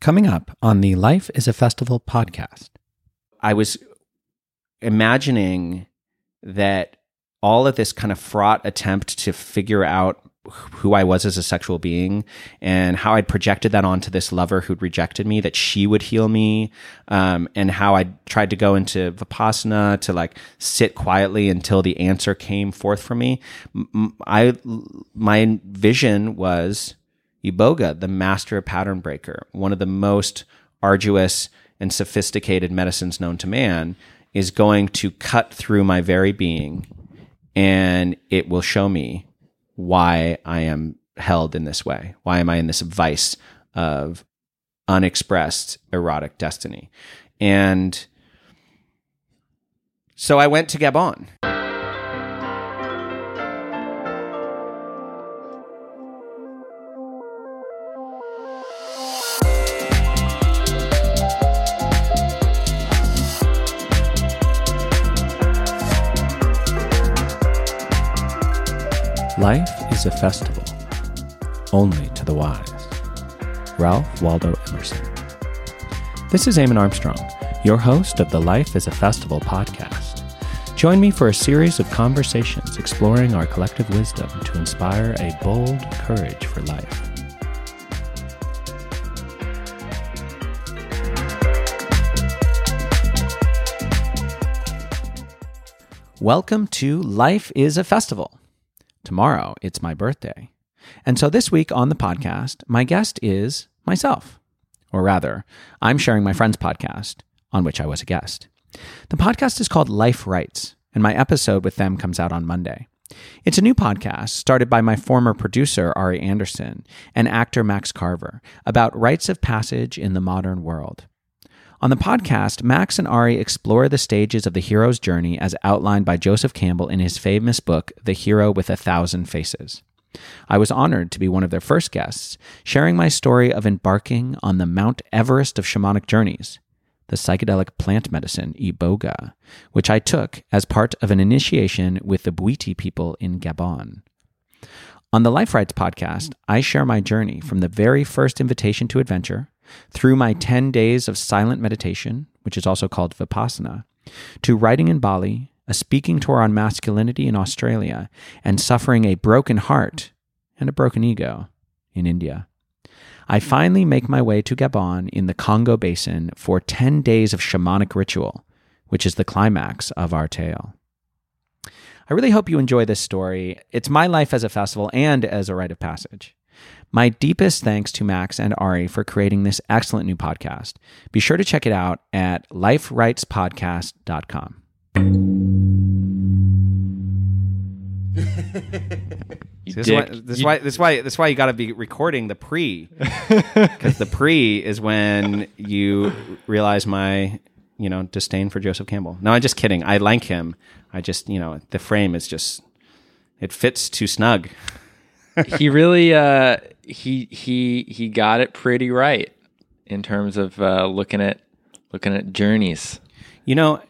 Coming up on the Life is a Festival podcast. I was imagining that all of this kind of fraught attempt to figure out who I was as a sexual being and how I'd projected that onto this lover who'd rejected me, that she would heal me, um, and how I tried to go into Vipassana to like sit quietly until the answer came forth from me. I, my vision was Iboga, the master pattern breaker, one of the most arduous and sophisticated medicines known to man, is going to cut through my very being and it will show me why I am held in this way. Why am I in this vice of unexpressed erotic destiny? And so I went to Gabon. Life is a festival, only to the wise. Ralph Waldo Emerson. This is Eamon Armstrong, your host of the Life is a Festival podcast. Join me for a series of conversations exploring our collective wisdom to inspire a bold courage for life. Welcome to Life is a Festival Tomorrow, it's my birthday. And so this week on the podcast, my guest is myself. Or rather, I'm sharing my friend's podcast, on which I was a guest. The podcast is called Life Writes, and my episode with them comes out on Monday. It's a new podcast started by my former producer, Ari Anderson, and actor Max Carver about rites of passage in the modern world. On the podcast, Max and Ari explore the stages of the hero's journey as outlined by Joseph Campbell in his famous book, The Hero with a Thousand Faces. I was honored to be one of their first guests, sharing my story of embarking on the Mount Everest of shamanic journeys, the psychedelic plant medicine Iboga, which I took as part of an initiation with the Bwiti people in Gabon. On the Life Writes podcast, I share my journey from the very first invitation to adventure through my 10 days of silent meditation, which is also called Vipassana, to writing in Bali, a speaking tour on masculinity in Australia, and suffering a broken heart and a broken ego in India. I finally make my way to Gabon in the Congo Basin for 10 days of shamanic ritual, which is the climax of our tale. I really hope you enjoy this story. It's my life as a festival and as a rite of passage. My deepest thanks to Max and Ari for creating this excellent new podcast. Be sure to check it out at lifewritespodcast.com. this, is why, this, why, this, why, this why you got to be recording the pre because the pre is when you realize my you know disdain for Joseph Campbell. No, I'm just kidding. I like him. I just you know the frame is just it fits too snug. He really uh, he he he got it pretty right in terms of uh, looking at looking at journeys. You know,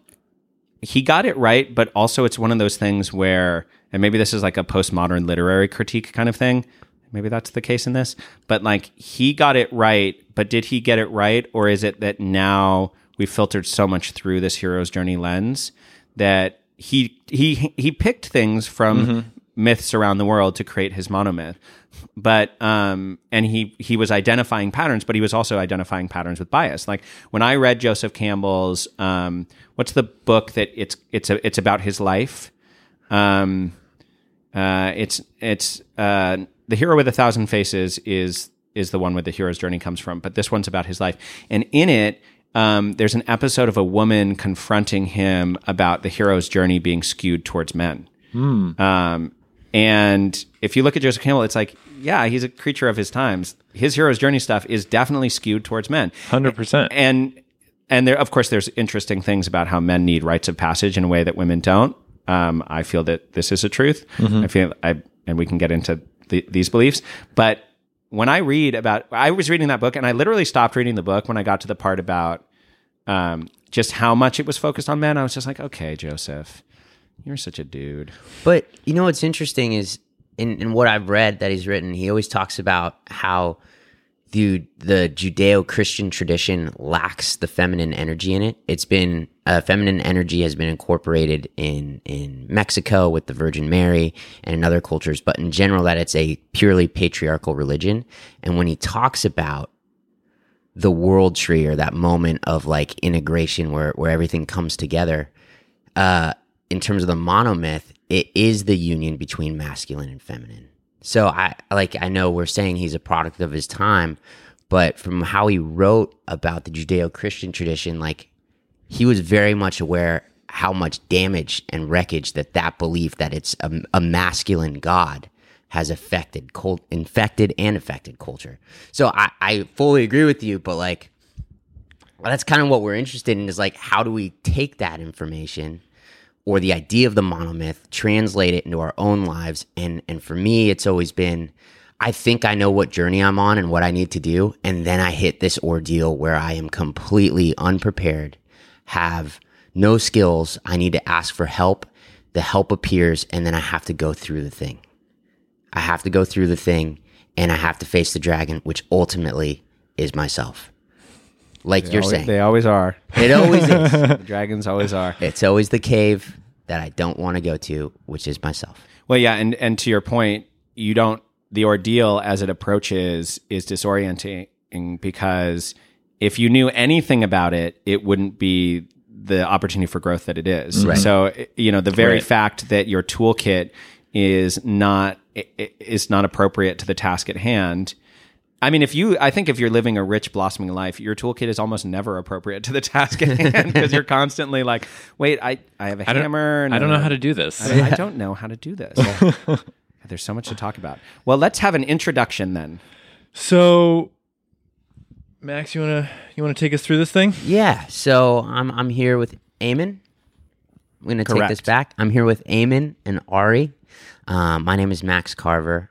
he got it right, but also it's one of those things where, and maybe this is like a postmodern literary critique kind of thing. Maybe that's the case in this, but like he got it right, but did he get it right, or is it that now we filtered so much through this hero's journey lens that he he he picked things from mm-hmm. Myths around the world to create his monomyth, but um, and he he was identifying patterns, but he was also identifying patterns with bias. Like when I read Joseph Campbell's, um, what's the book that it's it's a, it's about his life. Um, uh, it's it's uh, the hero with a thousand faces is is the one where the hero's journey comes from, but this one's about his life, and in it. Um, there's an episode of a woman confronting him about the hero's journey being skewed towards men. Mm. Um, and if you look at Joseph Campbell, it's like, yeah, he's a creature of his times. His hero's journey stuff is definitely skewed towards men. Hundred percent. And and there, of course, there's interesting things about how men need rites of passage in a way that women don't. Um, I feel that this is a truth. Mm-hmm. I feel I, and we can get into the, these beliefs. But when I read about, I was reading that book, and I literally stopped reading the book when I got to the part about um, just how much it was focused on men. I was just like, okay, Joseph, you're such a dude. But you know what's interesting is in, in what I've read that he's written, he always talks about how dude, the Judeo Christian tradition lacks the feminine energy in it. It's been uh, feminine energy has been incorporated in in Mexico with the Virgin Mary and in other cultures, but in general, that it's a purely patriarchal religion. And when he talks about the world tree or that moment of like integration where where everything comes together, uh, in terms of the monomyth, it is the union between masculine and feminine. So I like I know we're saying he's a product of his time, but from how he wrote about the Judeo-Christian tradition, like he was very much aware how much damage and wreckage that that belief that it's a, a masculine god has affected cult, infected and affected culture. So I, I fully agree with you, but like that's kind of what we're interested in is like how do we take that information or the idea of the monomyth, translate it into our own lives. And and for me, it's always been I think I know what journey I'm on and what I need to do. And then I hit this ordeal where I am completely unprepared, have no skills. I need to ask for help. The help appears, and then I have to go through the thing. I have to go through the thing and I have to face the dragon, which ultimately is myself. Like They you're always- saying, they always are. it always is. The dragons always are. It's always the cave that I don't want to go to, which is myself. Well, yeah, and and to your point, you don't the ordeal as it approaches is disorienting because if you knew anything about it, it wouldn't be the opportunity for growth that it is. Mm-hmm. Right. So, you know, the very Right. fact that your toolkit is not is not appropriate to the task at hand. I mean, if you, I think if you're living a rich, blossoming life, your toolkit is almost never appropriate to the task at hand because you're constantly like, wait, I, I have a I don't, hammer. and I don't know how to do this. I, I don't know how to do this. There's so much to talk about. Well, let's have an introduction then. So, Max, you wanna you wanna take us through this thing? Yeah. So I'm I'm here with Eamon. I'm gonna take this back. I'm here with Eamon and Ari. Um, my name is Max Carver.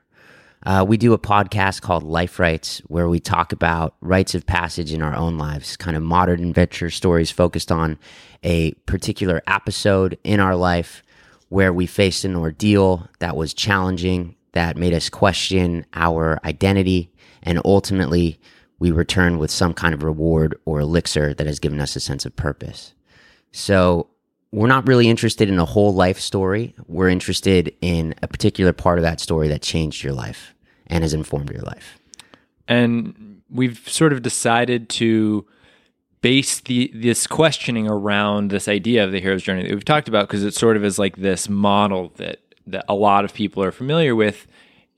Uh, we do a podcast called Life Writes, where we talk about rites of passage in our own lives, kind of modern adventure stories focused on a particular episode in our life where we faced an ordeal that was challenging, that made us question our identity, and ultimately we return with some kind of reward or elixir that has given us a sense of purpose. So we're not really interested in a whole life story. We're interested in a particular part of that story that changed your life and has informed your life. and we've sort of decided to base the this questioning around this idea of the hero's journey that we've talked about because it sort of is like this model that that a lot of people are familiar with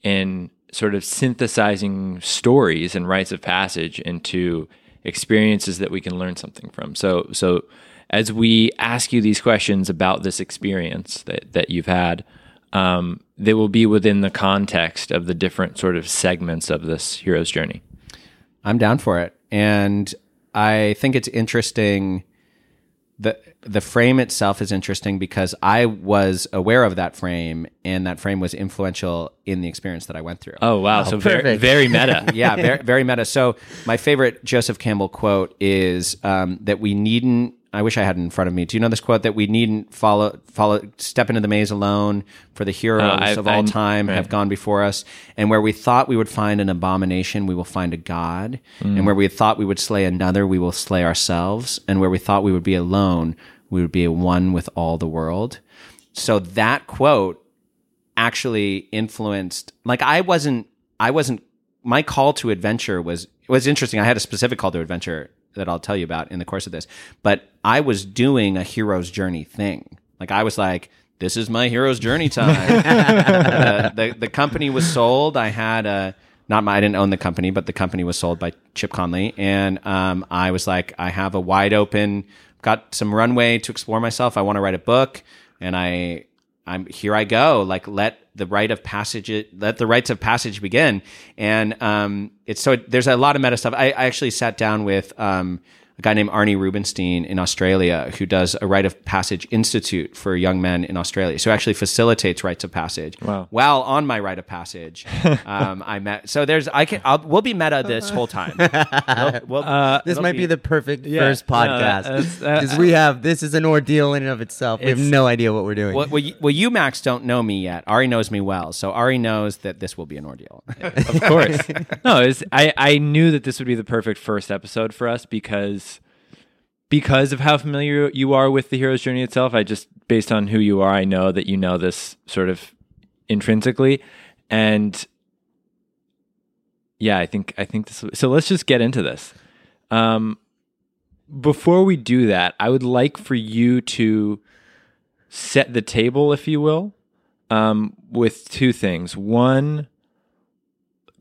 in sort of synthesizing stories and rites of passage into experiences that we can learn something from. So so as we ask you these questions about this experience that that you've had, um, they will be within the context of the different sort of segments of this hero's journey. I'm down for it. And I think it's interesting the the frame itself is interesting because I was aware of that frame and that frame was influential in the experience that I went through. Oh wow! so very very meta. yeah, very, very meta. So my favorite Joseph Campbell quote is um, that we needn't. I wish I had it in front of me. Do you know this quote that we needn't follow follow step into the maze alone for the heroes Uh, of all I- time right. have gone before us, and where we thought we would find an abomination, we will find a god, and where we thought we would slay another, we will slay ourselves, and where we thought we would be alone, we would be one with all the world. So that quote actually influenced like I wasn't I wasn't my call to adventure was was interesting. I had a specific call to adventure that I'll tell you about in the course of this. But I was doing a hero's journey thing. Like I was like, this is my hero's journey time. the, the the company was sold. I had a not my I didn't own the company, but the company was sold by Chip Conley, and um, I was like, I have a wide open, got some runway to explore myself. I want to write a book, and I I'm here. I go. Like let the rite of passage, let the rites of passage begin. And um, it's so there's a lot of meta stuff. I, I actually sat down with um, a guy named Arne Rubinstein in Australia who does a rite of passage institute for young men in Australia. So actually facilitates rites of passage. Wow. While on my rite of passage, um, I met. So there's I can I'll, we'll be meta this whole time. We'll- we'll- This might be the perfect Yeah, first no, podcast that's- uh, because we have this is an ordeal in and of itself. We have no idea what we're doing. Well, well, you, well, you, Max, don't know me yet. Ari knows me well, so Ari knows that this will be an ordeal. of course. no, it's, I I knew that this would be the perfect first episode for us because because of how familiar you are with the hero's journey itself. I just based on who you are, I know that you know this sort of intrinsically, and yeah, I think I think this. So let's just get into this. Um, before we do that, I would like for you to set the table, if you will, um, with two things. One,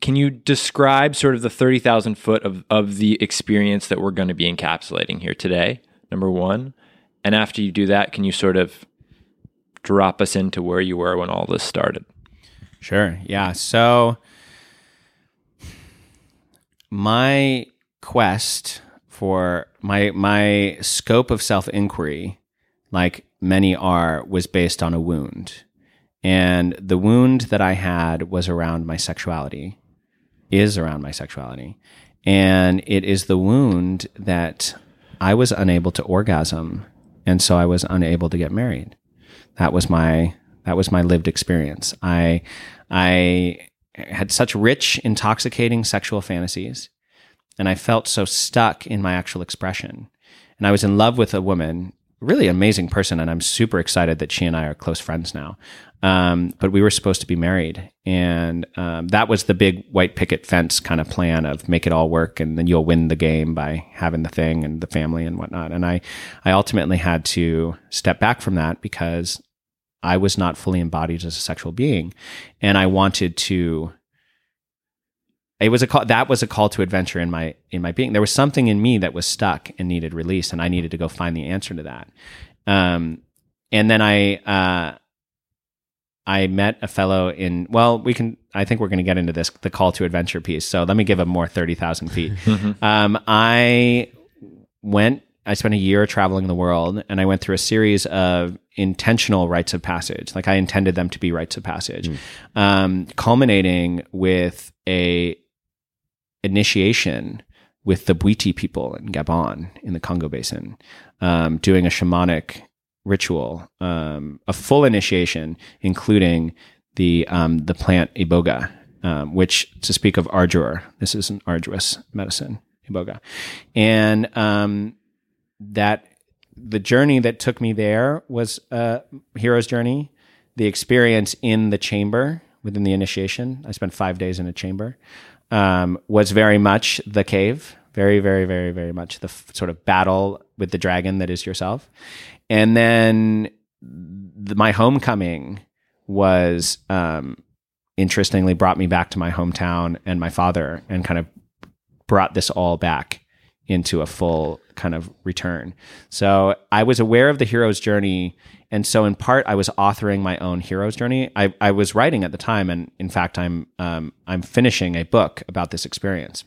can you describe sort of the 30,000 foot of, of the experience that we're going to be encapsulating here today? Number one. And after you do that, can you sort of drop us into where you were when all this started? Sure. Yeah. So my quest for my my scope of self inquiry, like many are, was based on a wound. And the wound that I had was around my sexuality, is around my sexuality. And it is the wound that I was unable to orgasm. And so I was unable to get married. That was my that was my lived experience. I I had such rich, intoxicating sexual fantasies, and I felt so stuck in my actual expression. And I was in love with a woman, really amazing person, and I'm super excited that she and I are close friends now. Um, but we were supposed to be married, and um, that was the big white picket fence kind of plan of make it all work, and then you'll win the game by having the thing and the family and whatnot. And I, I ultimately had to step back from that because I was not fully embodied as a sexual being, and I wanted to. It was a call. That was a call to adventure in my in my being. There was something in me that was stuck and needed release, and I needed to go find the answer to that. Um, and then I uh, I met a fellow in. Well, we can. I think we're going to get into this the call to adventure piece. So let me give a more thirty thousand feet. um, I went. I spent a year traveling the world, and I went through a series of intentional rites of passage. Like I intended them to be rites of passage, um, culminating with a initiation with the Bwiti people in Gabon in the Congo Basin, um, doing a shamanic ritual, um, a full initiation, including the um, the plant iboga, um, which to speak of ardor, this is an arduous medicine, iboga, and um, that the journey that took me there was a hero's journey. The experience in the chamber within the initiation, I spent five days in a chamber, um, was very much the cave, very, very, very, very much the f- sort of battle with the dragon that is yourself. And then the, my homecoming was, um, interestingly, brought me back to my hometown and my father and kind of brought this all back into a full kind of return. So I was aware of the hero's journey. And so in part, I was authoring my own hero's journey. I, I was writing at the time. And in fact, I'm, um, I'm finishing a book about this experience.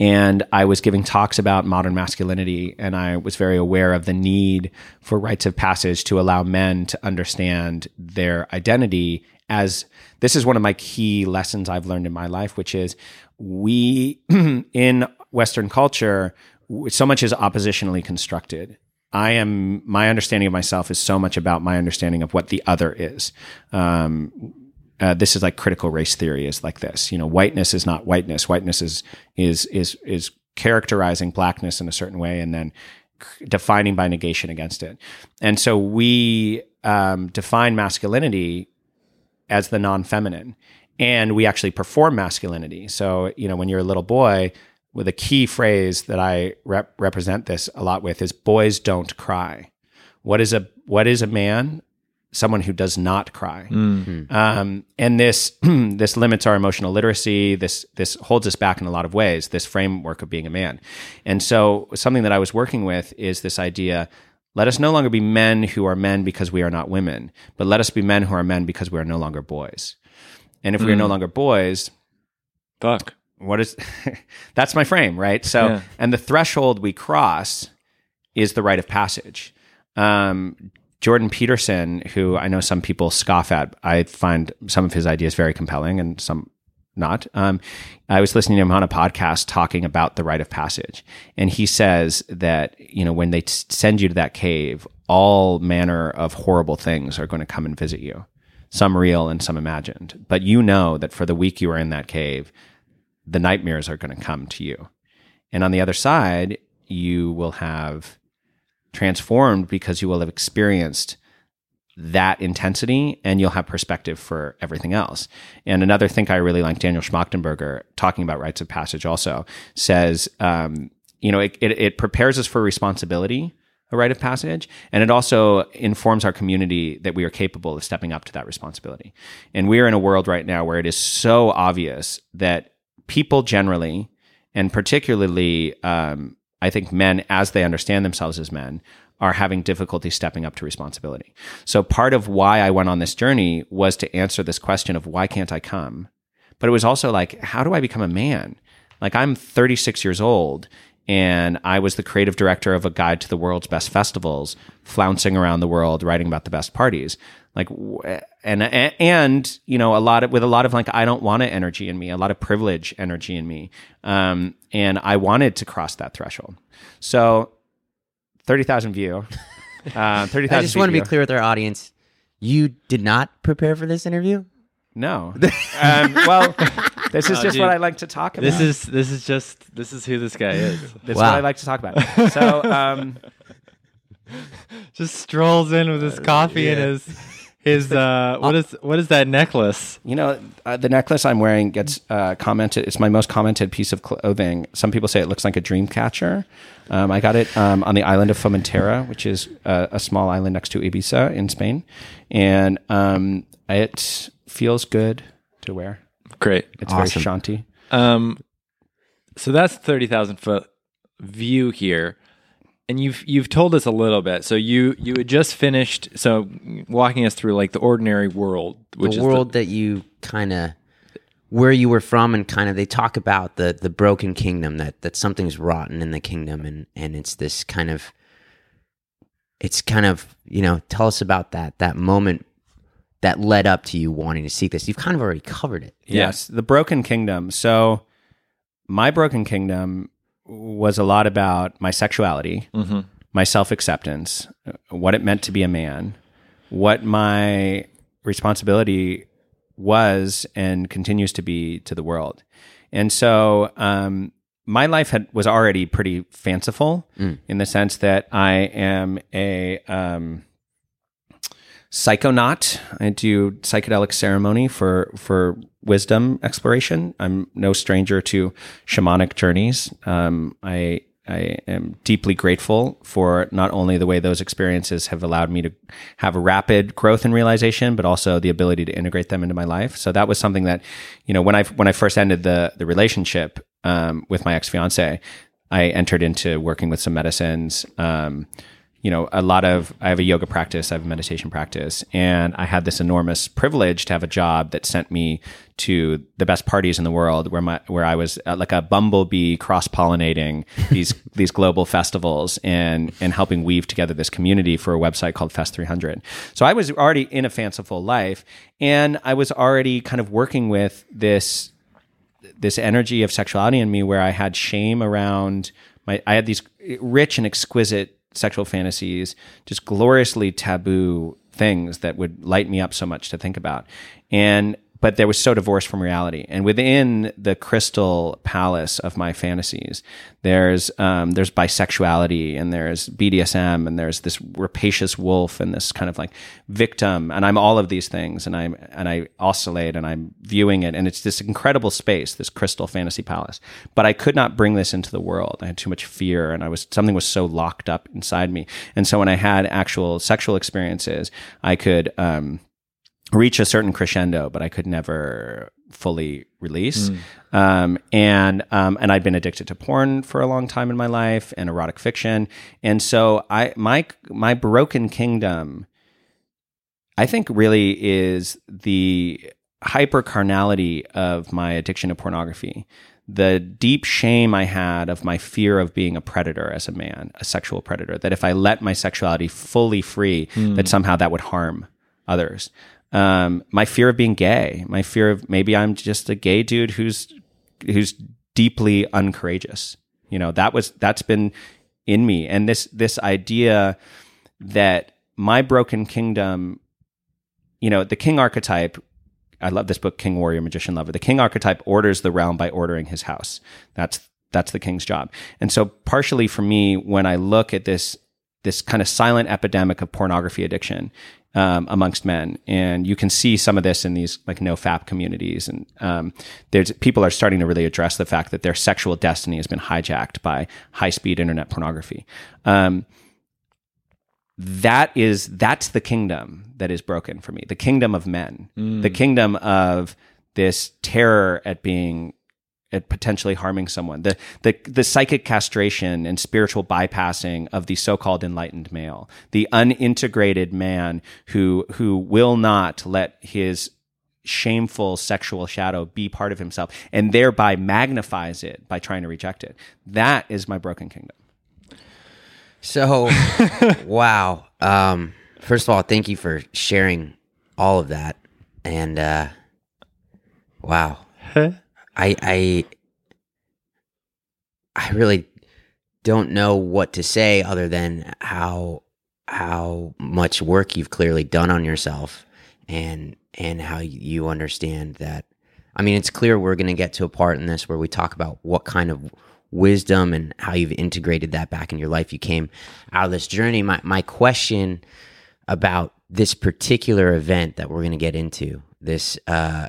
And I was giving talks about modern masculinity, and I was very aware of the need for rites of passage to allow men to understand their identity as this is one of my key lessons I've learned in my life, which is we in Western culture, so much is oppositionally constructed. I am my understanding of myself is so much about my understanding of what the other is. Um, uh, this is like critical race theory is like this. You know, whiteness is not whiteness. Whiteness is is is is characterizing blackness in a certain way, and then defining by negation against it. And so we um, define masculinity as the non-feminine, and we actually perform masculinity. So you know, when you're a little boy, with a key phrase that I rep- represent this a lot with is "boys don't cry." What is a what is a man? Someone who does not cry, hmm. Hmm. um, and this this limits our emotional literacy. This this holds us back in a lot of ways. This framework of being a man, and so something that I was working with is this idea. Let us no longer be men who are men because we are not women, but let us be men who are men because we are no longer boys. And if we are no hmm. longer boys, Fuck. What is that's my frame, right? So, Yeah. and the threshold we cross is the rite of passage. Um, Jordan Peterson, who I know some people scoff at, I find some of his ideas very compelling and some not. Um, I was listening to him on a podcast talking about the rite of passage, and he says that you know when they t- send you to that cave, all manner of horrible things are going to come and visit you, some real and some imagined. But you know that for the week you are in that cave, the nightmares are going to come to you, and on the other side, you will have transformed because you will have experienced that intensity and you'll have perspective for everything else. And another thing I really like, Daniel Schmachtenberger, talking about rites of passage also, says, um, you know, it, it, it prepares us for responsibility, a rite of passage, and it also informs our community that we are capable of stepping up to that responsibility. And we are in a world right now where it is so obvious that people generally, and particularly, um, I think men, as they understand themselves as men, are having difficulty stepping up to responsibility. So part of why I went on this journey was to answer this question of why can't I come? But it was also like, how do I become a man? Like I'm 36 years old and I was the creative director of a guide to the world's best festivals, flouncing around the world, writing about the best parties. Like, and, and, you know, a lot of, with a lot of like, I don't want it energy in me, a lot of privilege energy in me. Um, and I wanted to cross that threshold. So 30,000 view. Uh, 30,000 I just want to be clear with our audience. You did not prepare for this interview. No. um, well, this is Oh, just dude. what I like to talk about. This is this is just this is who this guy is. This is what I like to talk about. So, um, just strolls in with his coffee and his his uh what is what is that necklace? you know, uh, the necklace I'm wearing gets uh, commented. It's my most commented piece of clothing. Some people say it looks like a dream catcher. Um, I got it um, on the island of Formentera, which is a, a small island next to Ibiza in Spain, and um, it feels good to wear. Great. It's Awesome. very shanty. Um, so that's thirty thousand foot view here, and you've you've told us a little bit. So you you had just finished so walking us through like the ordinary world, which the world that you kind of where you were from and kind of they talk about the the broken kingdom that that something's rotten in the kingdom and and it's this kind of it's kind of you know tell us about that that moment that led up to you wanting to seek this you've kind of already covered it Yes, the Broken Kingdom. So, my Broken Kingdom was a lot about my sexuality, Mhm. my self acceptance, what it meant to be a man, what my responsibility was and continues to be to the world. And so, um, my life had was already pretty fanciful in the sense that I am a um, psychonaut. I do psychedelic ceremony for for wisdom exploration. I'm no stranger to shamanic journeys. Um, I I am deeply grateful for not only the way those experiences have allowed me to have a rapid growth and realization, but also the ability to integrate them into my life. So that was something that, you know, when I when I first ended the the relationship um, with my ex fiance, I entered into working with some medicines. Um, you know, a lot of I have a yoga practice, I have a meditation practice, and I had this enormous privilege to have a job that sent me to the best parties in the world, where my where I was uh, like a bumblebee cross pollinating these these global festivals and and helping weave together this community for a website called Fest 300. So I was already in a fanciful life, and I was already kind of working with this this energy of sexuality in me where I had shame around my I had these rich and exquisite sexual fantasies, just gloriously taboo things that would light me up so much to think about. And but there was so divorced from reality. And within the crystal palace of my fantasies, there's um, there's bisexuality and there's BDSM and there's this rapacious wolf and this kind of like victim. And I'm all of these things and I'm and I oscillate and I'm viewing it and it's this incredible space, this crystal fantasy palace. But I could not bring this into the world. I had too much fear and I was something was so locked up inside me. And so when I had actual sexual experiences, I could um reach a certain crescendo, but I could never fully release. Um, and um, and I'd been addicted to porn for a long time in my life and erotic fiction, and so I my my broken kingdom, I think, really is the hyper carnality of my addiction to pornography. the deep shame I had of my fear of being a predator as a man, a sexual predator, that if I let my sexuality fully free, that somehow that would harm others. Um, my fear of being gay, my fear of maybe I'm just a gay dude who's who's deeply uncourageous. You know, that was that's been in me. And this this idea that my broken kingdom, you know, the king archetype I love this book, King Warrior Magician Lover. The king archetype orders the realm by ordering his house. That's that's the king's job. And so partially for me, when I look at this this kind of silent epidemic of pornography addiction um, amongst men, and you can see some of this in these like no fap communities, and um, there's people are starting to really address the fact that their sexual destiny has been hijacked by high speed internet pornography. Um, that is that's the kingdom that is broken for me. The kingdom of men. The kingdom of this terror at being at potentially harming someone. The the the psychic castration and spiritual bypassing of the so-called enlightened male the unintegrated man who who will not let his shameful sexual shadow be part of himself and thereby magnifies it by trying to reject it. That is my broken kingdom. So, wow. Um, first of all, thank you for sharing all of that. And uh, wow, I I I really don't know what to say other than how how much work you've clearly done on yourself and and how you understand that. I mean it's clear we're going to get to a part in this where we talk about what kind of wisdom and how you've integrated that back in your life. You came out of this journey. My my question about this particular event that we're going to get into this uh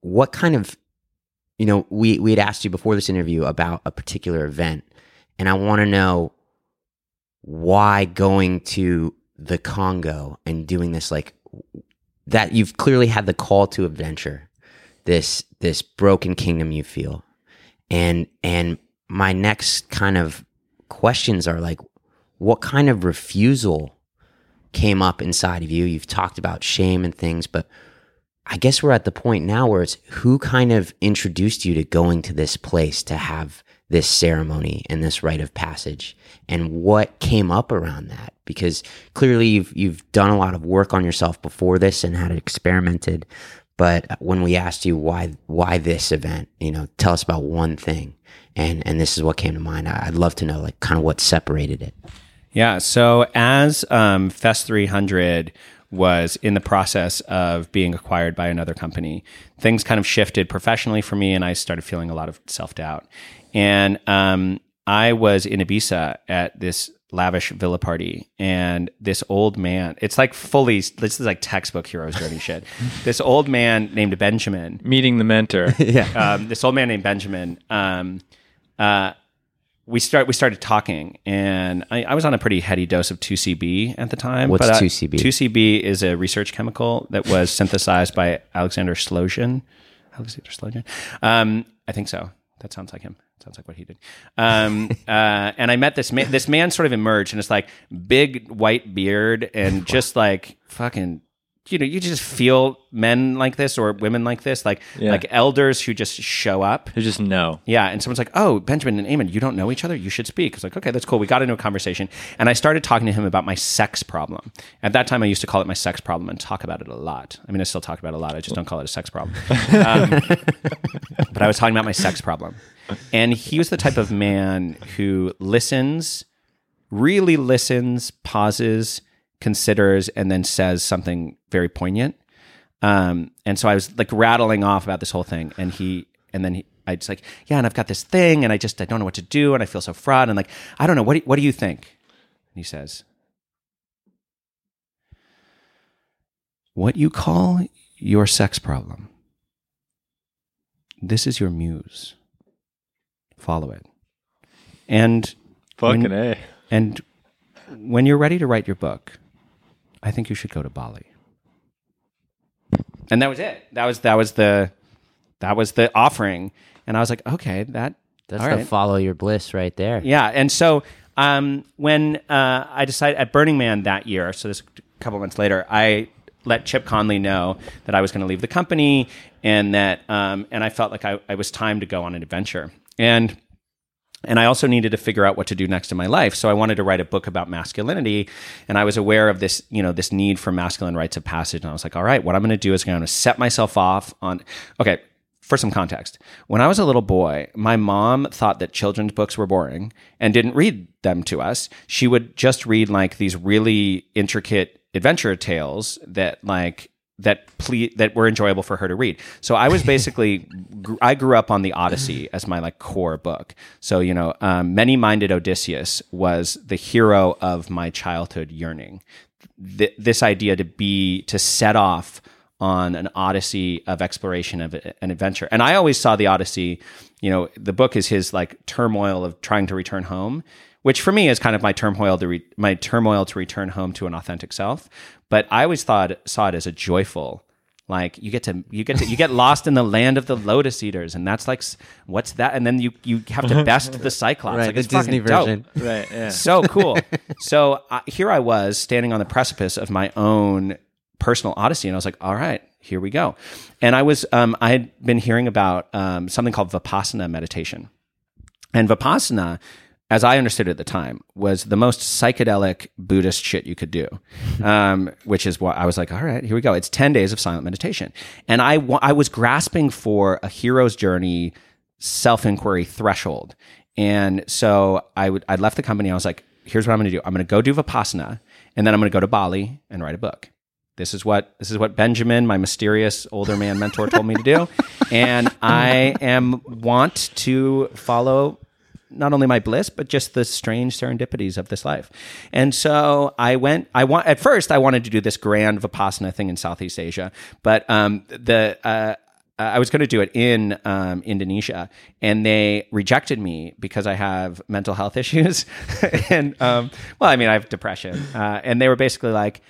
what kind of you know we we had asked you before this interview about a particular event and i want to know why going to the congo and doing this like that you've clearly had the call to adventure this this broken kingdom you feel. And and my next kind of questions are like what kind of refusal came up inside of you? You've talked about shame and things but I guess we're at the point now where it's who kind of introduced you to going to this place to have this ceremony and this rite of passage and what came up around that because clearly you've you've done a lot of work on yourself before this and had experimented but when we asked you why why this event you know tell us about one thing and and this is what came to mind I'd love to know like kind of what separated it Yeah. So as um, Fest 300 was in the process of being acquired by another company, things kind of shifted professionally for me, and I started feeling a lot of self doubt. And um, I was in Ibiza at this lavish villa party, and this old man. It's like fully. This is like textbook hero's journey shit. This old man named Benjamin Meeting the mentor. um, this old man named Benjamin. Um, uh, we start we started talking, and I, I was on a pretty heady dose of two CB at the time. What's uh, 2CB? Two CB is a research chemical that was synthesized by Alexander Shulgin. Alexander Shulgin. Um, I think so. That sounds like him. Sounds like what he did. Um, uh, and I met this man. This man sort of emerged, and it's like big white beard and just like fucking. You know, you just feel men like this or women like this, like Yeah. like elders who just show up. You just know. Yeah, and someone's like, "Oh, Benjamin and Eamon, you don't know each other. You should speak." It's like, "Okay, that's cool." We got into a conversation, and I started talking to him about my sex problem. At that time, I used to call it my sex problem and talk about it a lot. I mean, I still talk about it a lot. I just don't call it a sex problem. Um, but I was talking about my sex problem, and he was the type of man who listens, really listens, pauses, considers, and then says something very poignant. Um, and so I was like rattling off about this whole thing, and he, and then he, I just like, yeah, and I've got this thing, and I just I don't know what to do, and I feel so fraud, and like I don't know what do, what do you think? And he says, "What you call your sex problem? This is your muse. Follow it, and Fucking when- A. and when you're ready to write your book, I think you should go to Bali." And that was it. That was that was the that was the offering, and I was like, okay, that that's all the right. follow your bliss right there Yeah, and so um, when uh, I decided at Burning Man that year, so this a couple months later, I let Chip Conley know that I was going to leave the company, and that um, and I felt like I, I was time to go on an adventure and and I also needed to figure out what to do next in my life. So I wanted to write a book about masculinity, and I was aware of this, you know, this need for masculine rites of passage. And I was like, all right, what I'm going to do is I'm going to set myself off on. Okay, for some context, when I was a little boy, my mom thought that children's books were boring and didn't read them to us. She would just read like these really intricate adventure tales that like that ple- that were enjoyable for her to read. So I was basically gr- I grew up on the Odyssey as my like core book. So you know, um, many-minded Odysseus was the hero of my childhood yearning. Th- this idea to be to set off on an odyssey of exploration of an adventure. And I always saw the Odyssey, you know, the book is his like turmoil of trying to return home, which for me is kind of my turmoil to re- my turmoil to return home to an authentic self. But I always thought saw it as a joyful like you get to you get to you get lost in the land of the lotus eaters and that's like what's that and then you you have to best the cyclops Right, like the it's fucking Disney dope. version. Right. Yeah. so cool. so uh, here I was standing on the precipice of my own personal odyssey, and I was like, "All right, here we go." And I was, um, I had been hearing about um, something called vipassana meditation, and vipassana. As I understood at the time, was the most psychedelic Buddhist shit you could do, um, which is what I was like. All right, here we go. It's ten days of silent meditation, and I I was grasping for a hero's journey self inquiry threshold. And so I would I left the company. I was like, here's what I'm going to do. I'm going to go do vipassana, and then I'm going to go to Bali and write a book. This is what this is what Benjamin, my mysterious older man mentor, told me to do, and I am want to follow not only my bliss but just the strange serendipities of this life. And so I went. I want at first I wanted to do this grand vipassana thing in Southeast Asia, but um, the uh, I was going to do it in um, Indonesia, and they rejected me because I have mental health issues, and um, well, I mean, I have depression, uh, and they were basically like,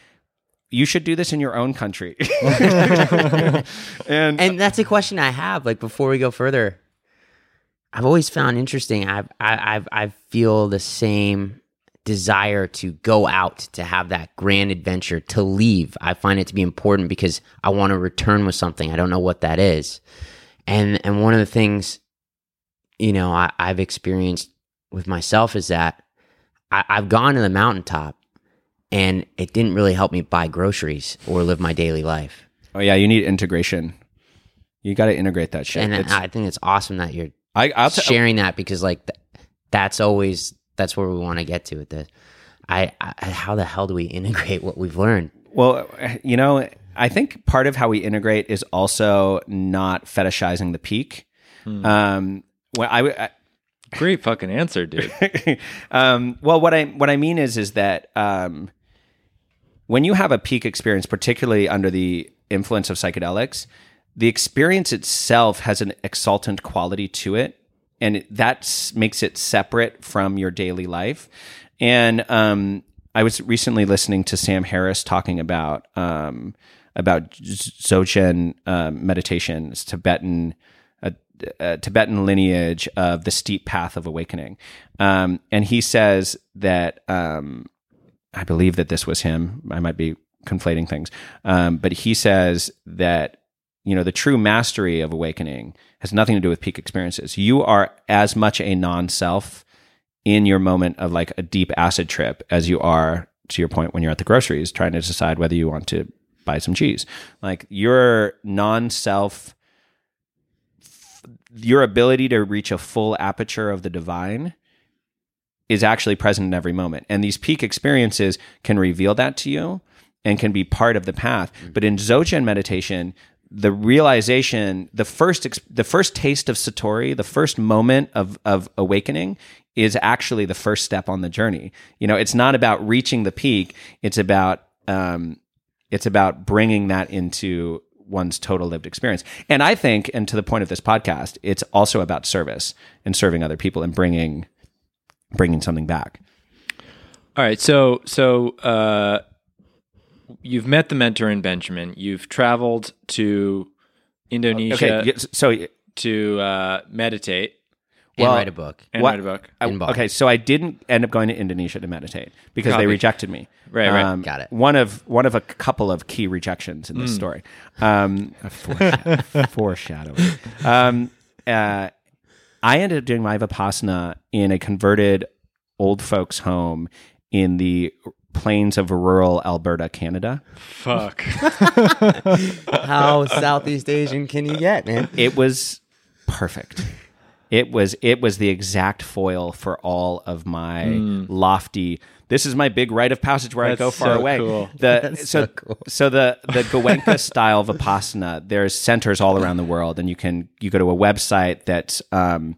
"You should do this in your own country." and and that's a question I have. Like before we go further, I've always found interesting. I've, I, I've, I feel the same desire to go out to have that grand adventure to leave. I find it to be important because I want to return with something. I don't know what that is, and and one of the things, you know, I, I've experienced with myself is that I, I've gone to the mountaintop, and it didn't really help me buy groceries or live my daily life. oh yeah, you need integration. You got to integrate that shit. And It's- I think it's awesome that you're I, I'll t- sharing that because like th- that's always that's where we want to get to with this. I, I how the hell do we integrate what we've learned? Well, you know, I think part of how we integrate is also not fetishizing the peak. Um, when I, I Great fucking answer, dude. um, well, what I what I mean is is that um, when you have a peak experience, particularly under the influence of psychedelics, the experience itself has an exultant quality to it, and that makes it separate from your daily life. And um, I was recently listening to Sam Harris talking about um, about Dzogchen um, meditation, Tibetan a Tibetan lineage of the steep path of awakening. Um, and he says that um, I believe that this was him. I might be conflating things, um, but he says that you know the true mastery of awakening has nothing to do with peak experiences. You are as much a non-self in your moment of like a deep acid trip as you are to your point when you're at the groceries trying to decide whether you want to buy some cheese. Like your non-self your ability to reach a full aperture of the divine is actually present in every moment. And these peak experiences can reveal that to you and can be part of the path. Mm-hmm. But in Dzogchen meditation, the realization, the first the first taste of satori, the first moment of of awakening is actually the first step on the journey. You know, it's not about reaching the peak, it's about um it's about bringing that into one's total lived experience. And I think, and to the point of this podcast, it's also about service and serving other people and bringing bringing something back. All right, so so uh, you've met the mentor in Benjamin. You've traveled to Indonesia Okay, y- so to uh, meditate. and Well, write a book. and What- write a book. I- okay, so I didn't end up going to Indonesia to meditate because Copy. they rejected me. Um, Right, right. Got it. One of one of a couple of key rejections in this Hmm. story. Um, foreshadow- foreshadowing. Um, uh, I ended up doing my vipassana in a converted old folks' home in the plains of rural Alberta, Canada. Fuck. How Southeast Asian can you get, man? It was perfect. It was it was the exact foil for all of my lofty. This is my big rite of passage where I go far so away. cool. The so so cool. so the the Goenka style vipassana. There's centers all around the world, and you can you go to a website that's um.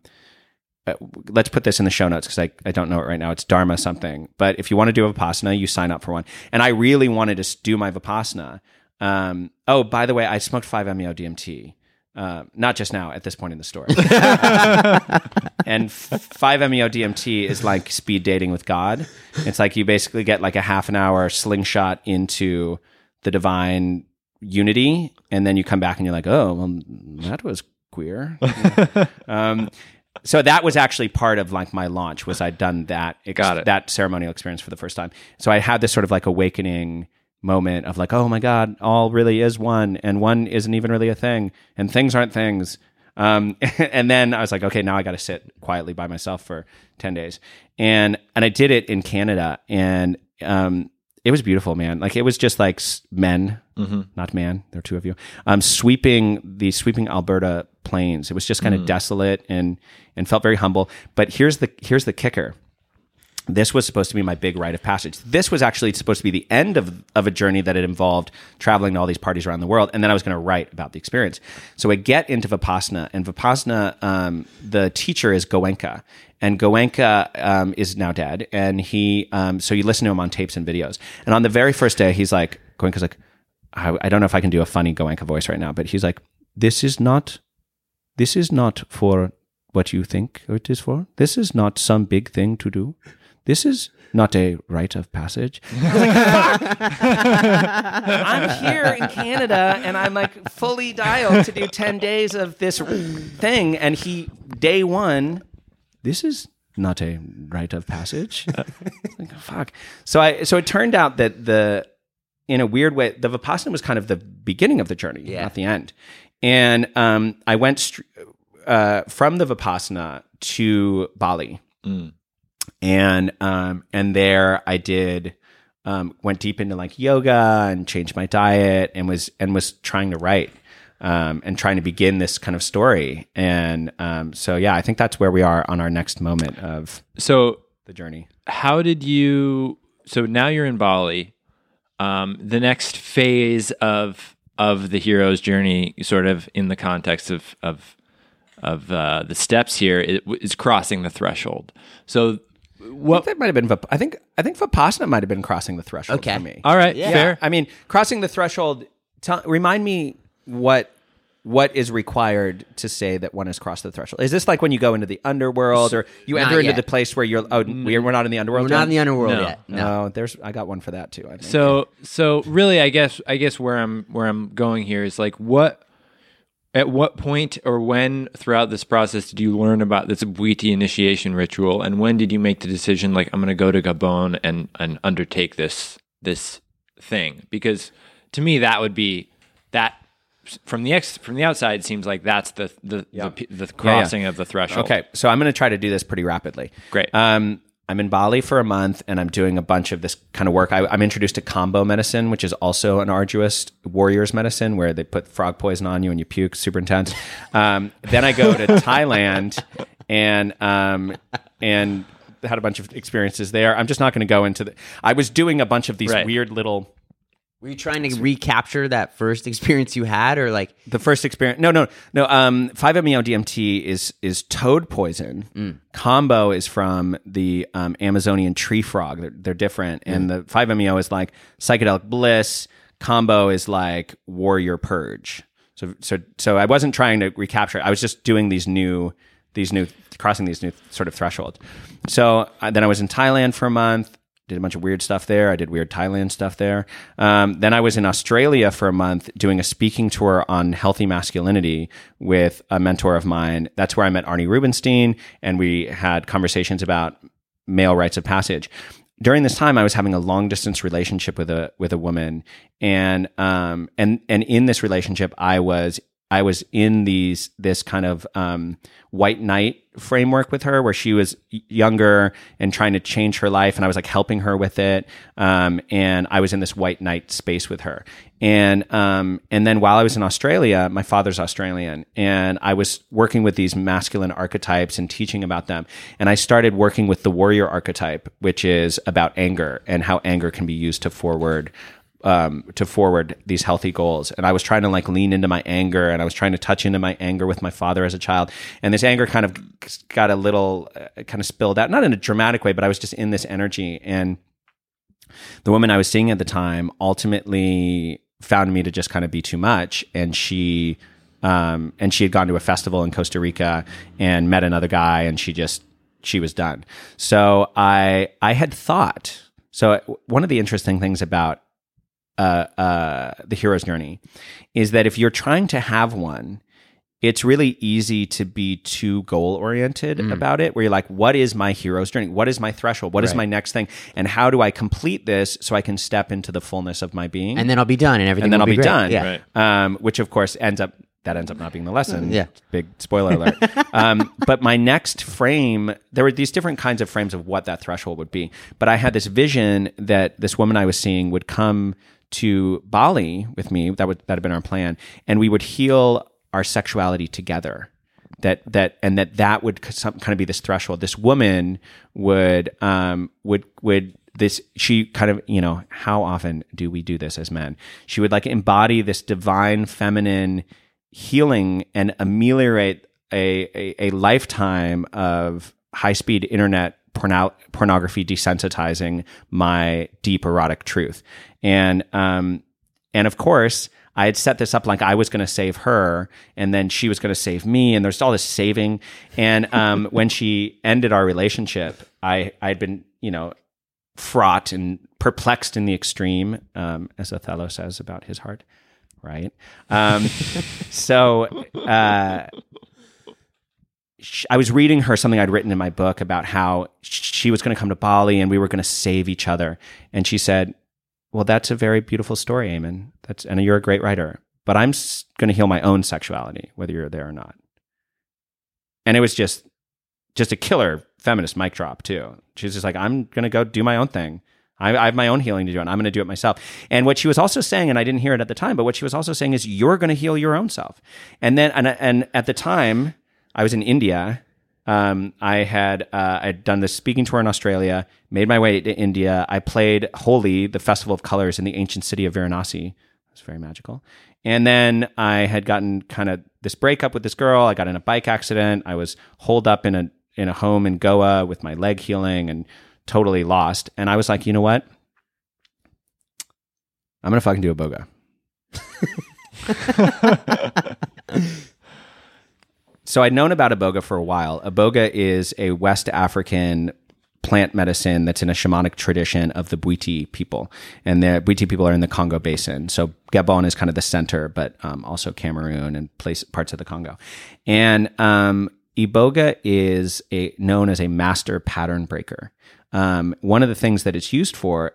Uh, Let's put this in the show notes because I, I don't know it right now. It's Dharma something. But if you want to do a Vipassana, you sign up for one. And I really wanted to do my Vipassana. Um, oh, by the way, I smoked 5-MeO DMT. Uh, not just now, at this point in the story. and 5-MeO DMT is like speed dating with God. It's like you basically get like a half an hour slingshot into the divine unity, and then you come back and you're like, oh, well, that was queer. um, so that was actually part of like my launch was I'd done that ex- Got it. that ceremonial experience for the first time. So I had this sort of like awakening moment of like, oh my God, all really is one, and one isn't even really a thing, and things aren't things. Um, and then I was like, okay, now I got to sit quietly by myself for ten days, and and I did it in Canada, and um, it was beautiful, man. Like it was just like men, not man. There are two of you, um, sweeping the sweeping Alberta plains. It was just kind of desolate and and felt very humble. But here's the here's the kicker this was supposed to be my big rite of passage. This was actually supposed to be the end of, of a journey that had involved traveling to all these parties around the world. And then I was going to write about the experience. So I get into Vipassana, and Vipassana, um, the teacher is Goenka. And Goenka um, is now dead. And he, um, so you listen to him on tapes and videos. And on the very first day, he's like, Goenka's like, I, I don't know if I can do a funny Goenka voice right now, but he's like, this is not this is not for what you think it is for. This is not some big thing to do. This is not a rite of passage. I'm here in Canada and I'm like fully dialed to do 10 days of this thing. And he, day one, this is not a rite of passage. Like, fuck. So I, so it turned out that the, in a weird way, the Vipassana was kind of the beginning of the journey, Yeah. not the end. And um, I went str- uh, from the Vipassana to Bali, and um, and there I did um, went deep into like yoga and changed my diet and was and was trying to write um, and trying to begin this kind of story. And um, so yeah, I think that's where we are on our next moment of So the journey. how did you so now you're in bali um, the next phase of of the hero's journey sort of in the context of of of uh, the steps here i- is crossing the threshold so What that might have been? I think I think Vipassana might have been crossing the threshold Okay. for me. all right Yeah. fair I mean, crossing the threshold. Tell, remind me what what is required to say that one has crossed the threshold. Is this like when you go into the underworld, or you Not enter into yet. the place where you're? Oh, mm. we're, we're not in the underworld. We're not in the underworld No. yet. No. No, there's. I got one for that too. I think. So so really I guess I guess where I'm where I'm going here is like what at what point or when throughout this process did you learn about this Bwiti initiation ritual and when did you make the decision like I'm going to go to Gabon and and undertake this this thing because to me that would be that from the ex from the outside it seems like that's the the the, the crossing of the threshold. Okay, so I'm going to try to do this pretty rapidly. Great. Um, I'm in Bali for a month, and I'm doing a bunch of this kind of work. I, I'm introduced to kambo medicine, which is also an arduous warrior's medicine, where they put frog poison on you and you puke, super intense. Um, then I go to Thailand, and um, and had a bunch of experiences there. I'm just not going to go into the. I was doing a bunch of these Right. weird little. Were you trying to recapture that first experience you had, or like The first experience, no, no, no. Um, 5-MeO DMT is is toad poison. Kambo is from the um, Amazonian tree frog. They're, they're different, and the 5-MeO is like psychedelic bliss. Kambo is like warrior purge. So, so, so I wasn't trying to recapture. it. I was just doing these new, these new, crossing these new sort of thresholds. So uh, then I was in Thailand for a month. Did a bunch of weird stuff there. I did weird Thailand stuff there. Um, then I was in Australia for a month doing a speaking tour on healthy masculinity with a mentor of mine. That's where I met Arne Rubinstein, and we had conversations about male rites of passage. During this time, I was having a long distance relationship with a with a woman, and um and and in this relationship, I was I was in these this kind of um, white knight framework with her, where she was younger and trying to change her life, and I was like helping her with it. Um, and I was in this white knight space with her. And um, and then while I was in Australia, my father's Australian, and I was working with these masculine archetypes and teaching about them. And I started working with the warrior archetype, which is about anger and how anger can be used to forward um, to forward these healthy goals. And I was trying to like lean into my anger and I was trying to touch into my anger with my father as a child. And this anger kind of got a little uh, kind of spilled out, not in a dramatic way, but I was just in this energy. And the woman I was seeing at the time ultimately found me to just kind of be too much. And she, um, and she had gone to a festival in Costa Rica and met another guy and she just, she was done. So I, I had thought, so one of the interesting things about uh, uh, the hero's journey is that if you're trying to have one, it's really easy to be too goal oriented Mm. about it, where you're like, what is my hero's journey? What is my threshold? What is Right. my next thing? And how do I complete this so I can step into the fullness of my being? and then I'll be done, and everything. and then will I'll be, great. done. Yeah. Right. Um, which of course ends up that ends up not being the lesson. Yeah. Big spoiler alert. um, but my next frame, there were these different kinds of frames of what that threshold would be. But I had this vision that this woman I was seeing would come to Bali with me. That would that had been our plan, and we would heal our sexuality together. That that and that that would kind of be this threshold. This woman would um would would this she kind of you know how often do we do this as men she would like embody this divine feminine healing and ameliorate a, a, a lifetime of high speed internet porno- pornography desensitizing my deep erotic truth and um and of course I had set this up like I was going to save her, and then she was going to save me, and there's all this saving. And um, when she ended our relationship, I I had been you know fraught and perplexed in the extreme, um, as Othello says about his heart, right? Um, so uh, sh- I was reading her something I'd written in my book about how she was going to come to Bali and we were going to save each other, and she said, "Well, that's a very beautiful story, Eamon. That's and you're a great writer, but I'm going to heal my own sexuality, whether you're there or not." And it was just just a killer feminist mic drop too. She's just like, I'm gonna go do my own thing. I, have my own healing to do, and I'm gonna do it myself. And what she was also saying, and I didn't hear it at the time, but what she was also saying is, you're gonna heal your own self. And then, and and at the time, I was in India. Um, I had uh, I'd done this speaking tour in Australia, made my way to India. I played Holi, the festival of colors, in the ancient city of Varanasi. It was very magical. And then I had gotten kind of this breakup with this girl. I got in a bike accident. I was holed up in a in a home in Goa with my leg healing and totally lost. And I was like, you know what? I'm gonna fucking do iboga. so I'd known about Iboga for a while. Iboga is a West African plant medicine that's in a shamanic tradition of the Bwiti people. And the Bwiti people are in the Congo basin. So Gabon is kind of the center, but um, also Cameroon and place, parts of the Congo. And um, Iboga is a, known as a master pattern breaker. Um, one of the things that it's used for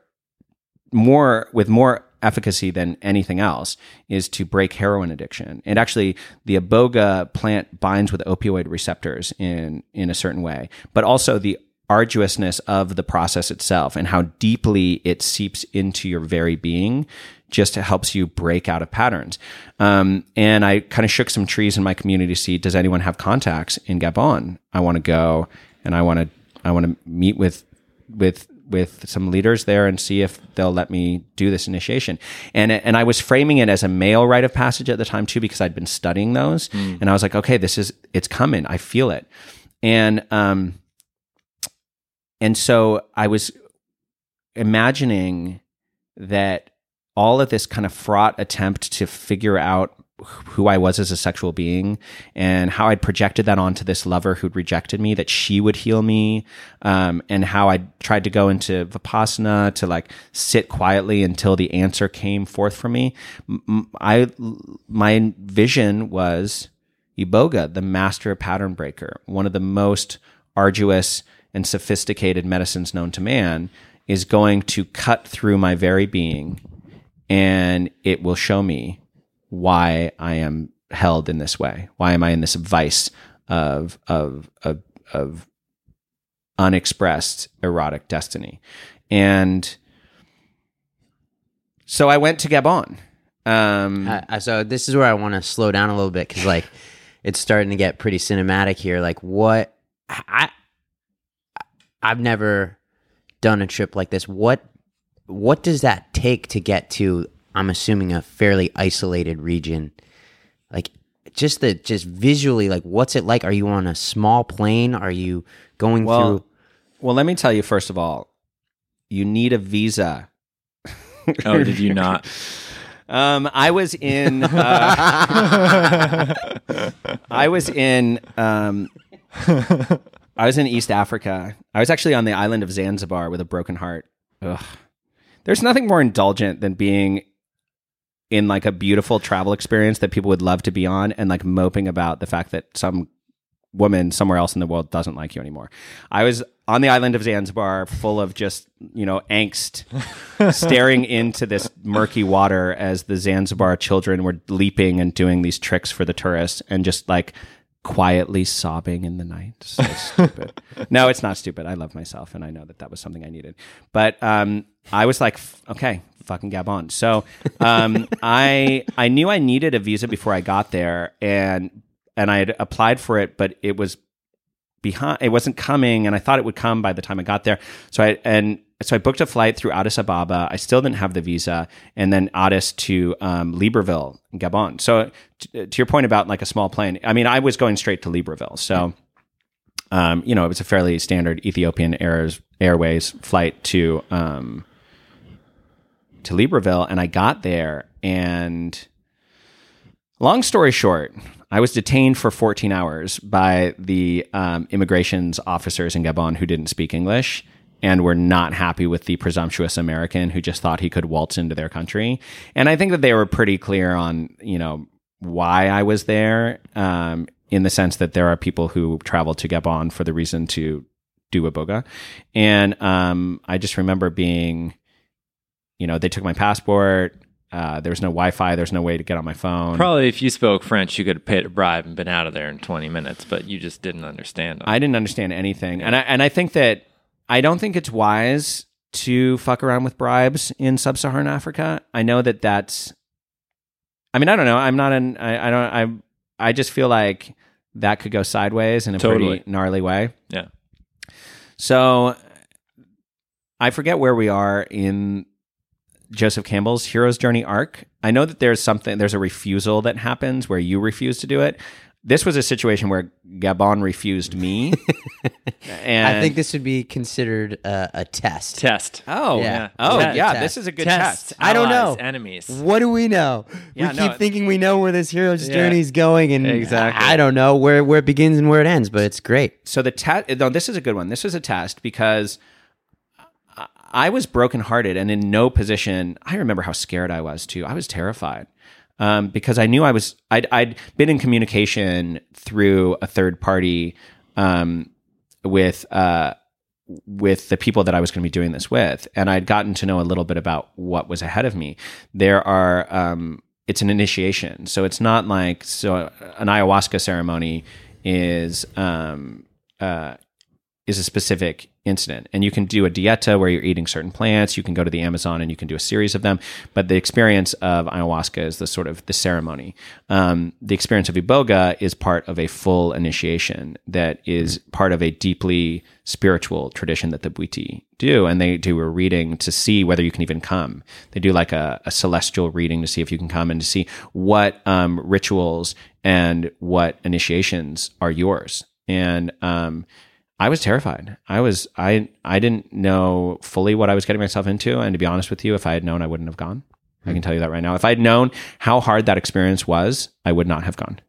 more with more efficacy than anything else is to break heroin addiction. And actually, the iboga plant binds with opioid receptors in in a certain way, but also the arduousness of the process itself and how deeply it seeps into your very being just helps you break out of patterns. Um, and I kind of shook some trees in my community to see does anyone have contacts in Gabon? I want to go and I want to I want to meet with with with some leaders there and see if they'll let me do this initiation. And and I was framing it as a male rite of passage at the time too because I'd been studying those and I was like, okay, this is it's coming. I feel it. And um and so I was imagining that all of this kind of fraught attempt to figure out who I was as a sexual being and how I'd projected that onto this lover who'd rejected me, that she would heal me, um, and how I tried to go into Vipassana to like sit quietly until the answer came forth for me. I, my vision was Iboga, the master pattern breaker, one of the most arduous and sophisticated medicines known to man, is going to cut through my very being and it will show me why I am held in this way. Why am I in this vice of of of, of unexpressed erotic destiny? And so I went to Gabon. Um, Uh, so this is where I want to slow down a little bit because like it's starting to get pretty cinematic here. Like what I I've never done a trip like this. What what does that take to get to? I'm assuming a fairly isolated region. Like just the just visually, like what's it like? Are you on a small plane? Are you going well, through? well, let me tell you first of all, you need a visa. Oh, did you not? Um, I was in. Uh, I was in. Um, I was in East Africa. I was actually on the island of Zanzibar with a broken heart. Ugh. There's nothing more indulgent than being in like a beautiful travel experience that people would love to be on and like moping about the fact that some woman somewhere else in the world doesn't like you anymore. I was on the island of Zanzibar full of just, you know, angst, staring into this murky water as the Zanzibar children were leaping and doing these tricks for the tourists and just like quietly sobbing in the night. So stupid. no, it's not stupid. I love myself and I know that that was something I needed. But um, I was like, okay, fucking Gabon. So um, I I knew I needed a visa before I got there and and I had applied for it, but it was behind it wasn't coming and I thought it would come by the time I got there. So I and so I booked a flight through Addis Ababa. I still didn't have the visa, and then Addis to um, Libreville, Gabon. So t- to your point about like a small plane, I mean, I was going straight to Libreville. So um, you know, it was a fairly standard Ethiopian Airways flight to um, to Libreville, and I got there and. Long story short, I was detained for 14 hours by the um, immigrations officers in Gabon who didn't speak English and were not happy with the presumptuous American who just thought he could waltz into their country. And I think that they were pretty clear on, you know, why I was there, um, in the sense that there are people who travel to Gabon for the reason to do iboga. And um, I just remember being, you know, they took my passport. Uh, there was no Wi-Fi. There's no way to get on my phone. Probably if you spoke French, you could have paid a bribe and been out of there in 20 minutes, but you just didn't understand them. I didn't understand anything, and I and I think that I don't think it's wise to fuck around with bribes in sub-Saharan Africa. I know that that's. I mean, I don't know. I'm not an. I, I don't. I. I just feel like that could go sideways in a Totally. pretty gnarly way. yeah. So I forget where we are in Joseph Campbell's hero's journey arc. I know that there's something there's a refusal that happens where you refuse to do it. This was a situation where Gabon refused me. and I think this would be considered uh, a test. Test. Oh, Yeah. Oh, Test. yeah, this is a good Test. test. I don't Allies, know. Enemies. What do we know? Yeah, we no, keep thinking we know where this hero's Yeah. is going, and Exactly. I don't know where where it begins and where it ends. But it's great. so the test no this is a good one this was a test because I- was brokenhearted and in no position i remember how scared i was too i was terrified um, because i knew i was I'd, I'd been in communication through a third party um, with uh, with the people that I was going to be doing this with, and I'd gotten to know a little bit about what was ahead of me. There are um, it's an initiation, so it's not like so an ayahuasca ceremony is um, uh, is a specific incident, and you can do a dieta where you're eating certain plants. You can go to the Amazon and you can do a series of them, but the experience of ayahuasca is the sort of the ceremony. Um, the experience of iboga is part of a full initiation that is part of a deeply spiritual tradition that the Bwiti do, and they do a reading to see whether you can even come. They do like a, a celestial reading to see if you can come and to see what um, rituals and what initiations are yours. And um, I was terrified. I was I I didn't know fully what I was getting myself into, and to be honest with you, if I had known, I wouldn't have gone. I can tell you that right now. If I had known how hard that experience was, I would not have gone.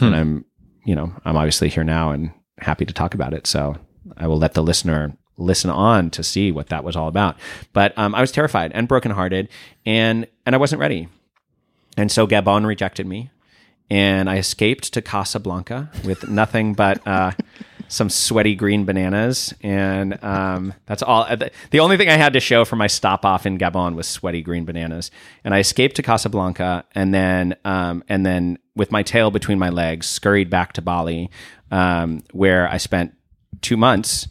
And I'm, you know, I'm obviously here now and happy to talk about it. So I will let the listener listen on to see what that was all about. But um, I was terrified and brokenhearted, and and I wasn't ready. And so Gabon rejected me, and I escaped to Casablanca with nothing but uh, some sweaty green bananas, and um, that's all. The, the only thing I had to show for my stop off in Gabon was sweaty green bananas, and I escaped to Casablanca, and then um, and then with my tail between my legs, scurried back to Bali, um, where I spent two months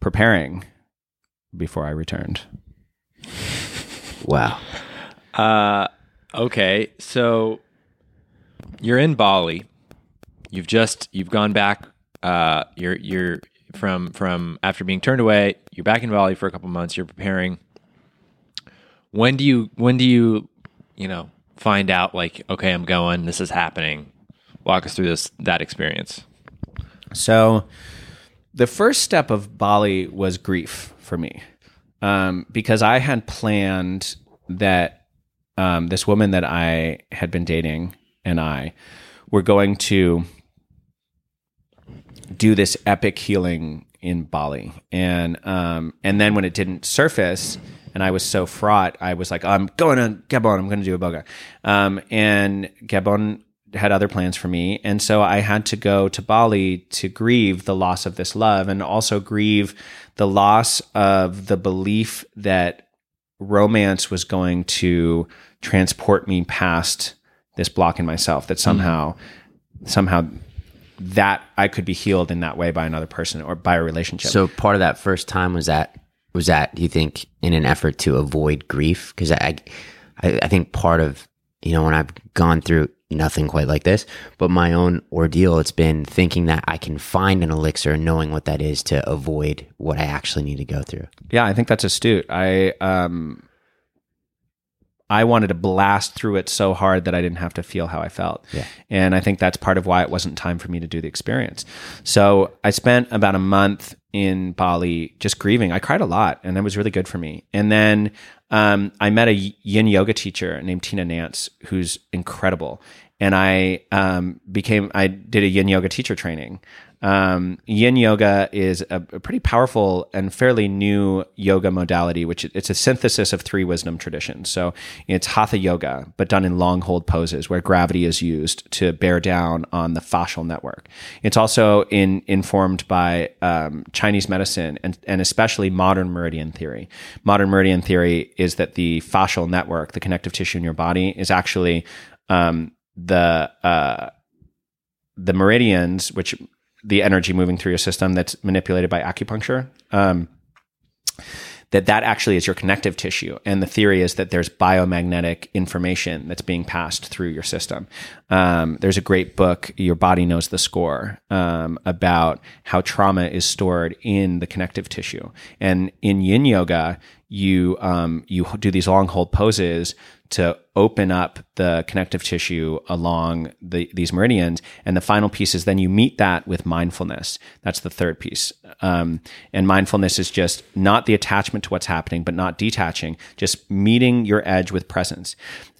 preparing before I returned. Wow. Uh, okay, so you're in Bali. You've just you've gone back. Uh, you're you're from from after being turned away. You're back in Bali for a couple months. You're preparing. When do you when do you you know find out like okay I'm going this is happening? Walk us through this that experience. So, the first step of Bali was grief for me, um, because I had planned that um, this woman that I had been dating and I were going to do this epic healing in Bali, and um, and then when it didn't surface. And I was so fraught. I was like, "I'm going to Gabon. I'm going to do iboga." Um, and Gabon had other plans for me. And so I had to go to Bali to grieve the loss of this love and also grieve the loss of the belief that romance was going to transport me past this block in myself, that somehow, somehow that I could be healed in that way by another person or by a relationship. So part of that first time was that was that do you think in an effort to avoid grief? Because I, I I think part of you know when I've gone through nothing quite like this, but my own ordeal, it's been thinking that I can find an elixir knowing what that is to avoid what I actually need to go through. Yeah, I think that's astute. I um I wanted to blast through it so hard that I didn't have to feel how I felt. Yeah. And I think that's part of why it wasn't time for me to do the experience. So I spent about a month in Bali just grieving. I cried a lot and that was really good for me. And then um, I met a yin yoga teacher named Tina Nance, who's incredible. And I um, became, I did a yin yoga teacher training. Um, yin yoga is a, a pretty powerful and fairly new yoga modality, which it's a synthesis of three wisdom traditions. So it's hatha yoga, but done in long hold poses where gravity is used to bear down on the fascial network. It's also in, informed by um, Chinese medicine and, and especially modern meridian theory. Modern meridian theory is that the fascial network, the connective tissue in your body, is actually um, the uh, the meridians, which the energy moving through your system that's manipulated by acupuncture. Um, that that actually is your connective tissue, and the theory is that there's biomagnetic information that's being passed through your system. Um, there's a great book, "Your Body Knows the Score," um, about how trauma is stored in the connective tissue, and in Yin Yoga, you um, you do these long hold poses to open up the connective tissue along the, these meridians. And the final piece is then you meet that with mindfulness. That's the third piece. Um, and mindfulness is just not the attachment to what's happening, but not detaching, just meeting your edge with presence.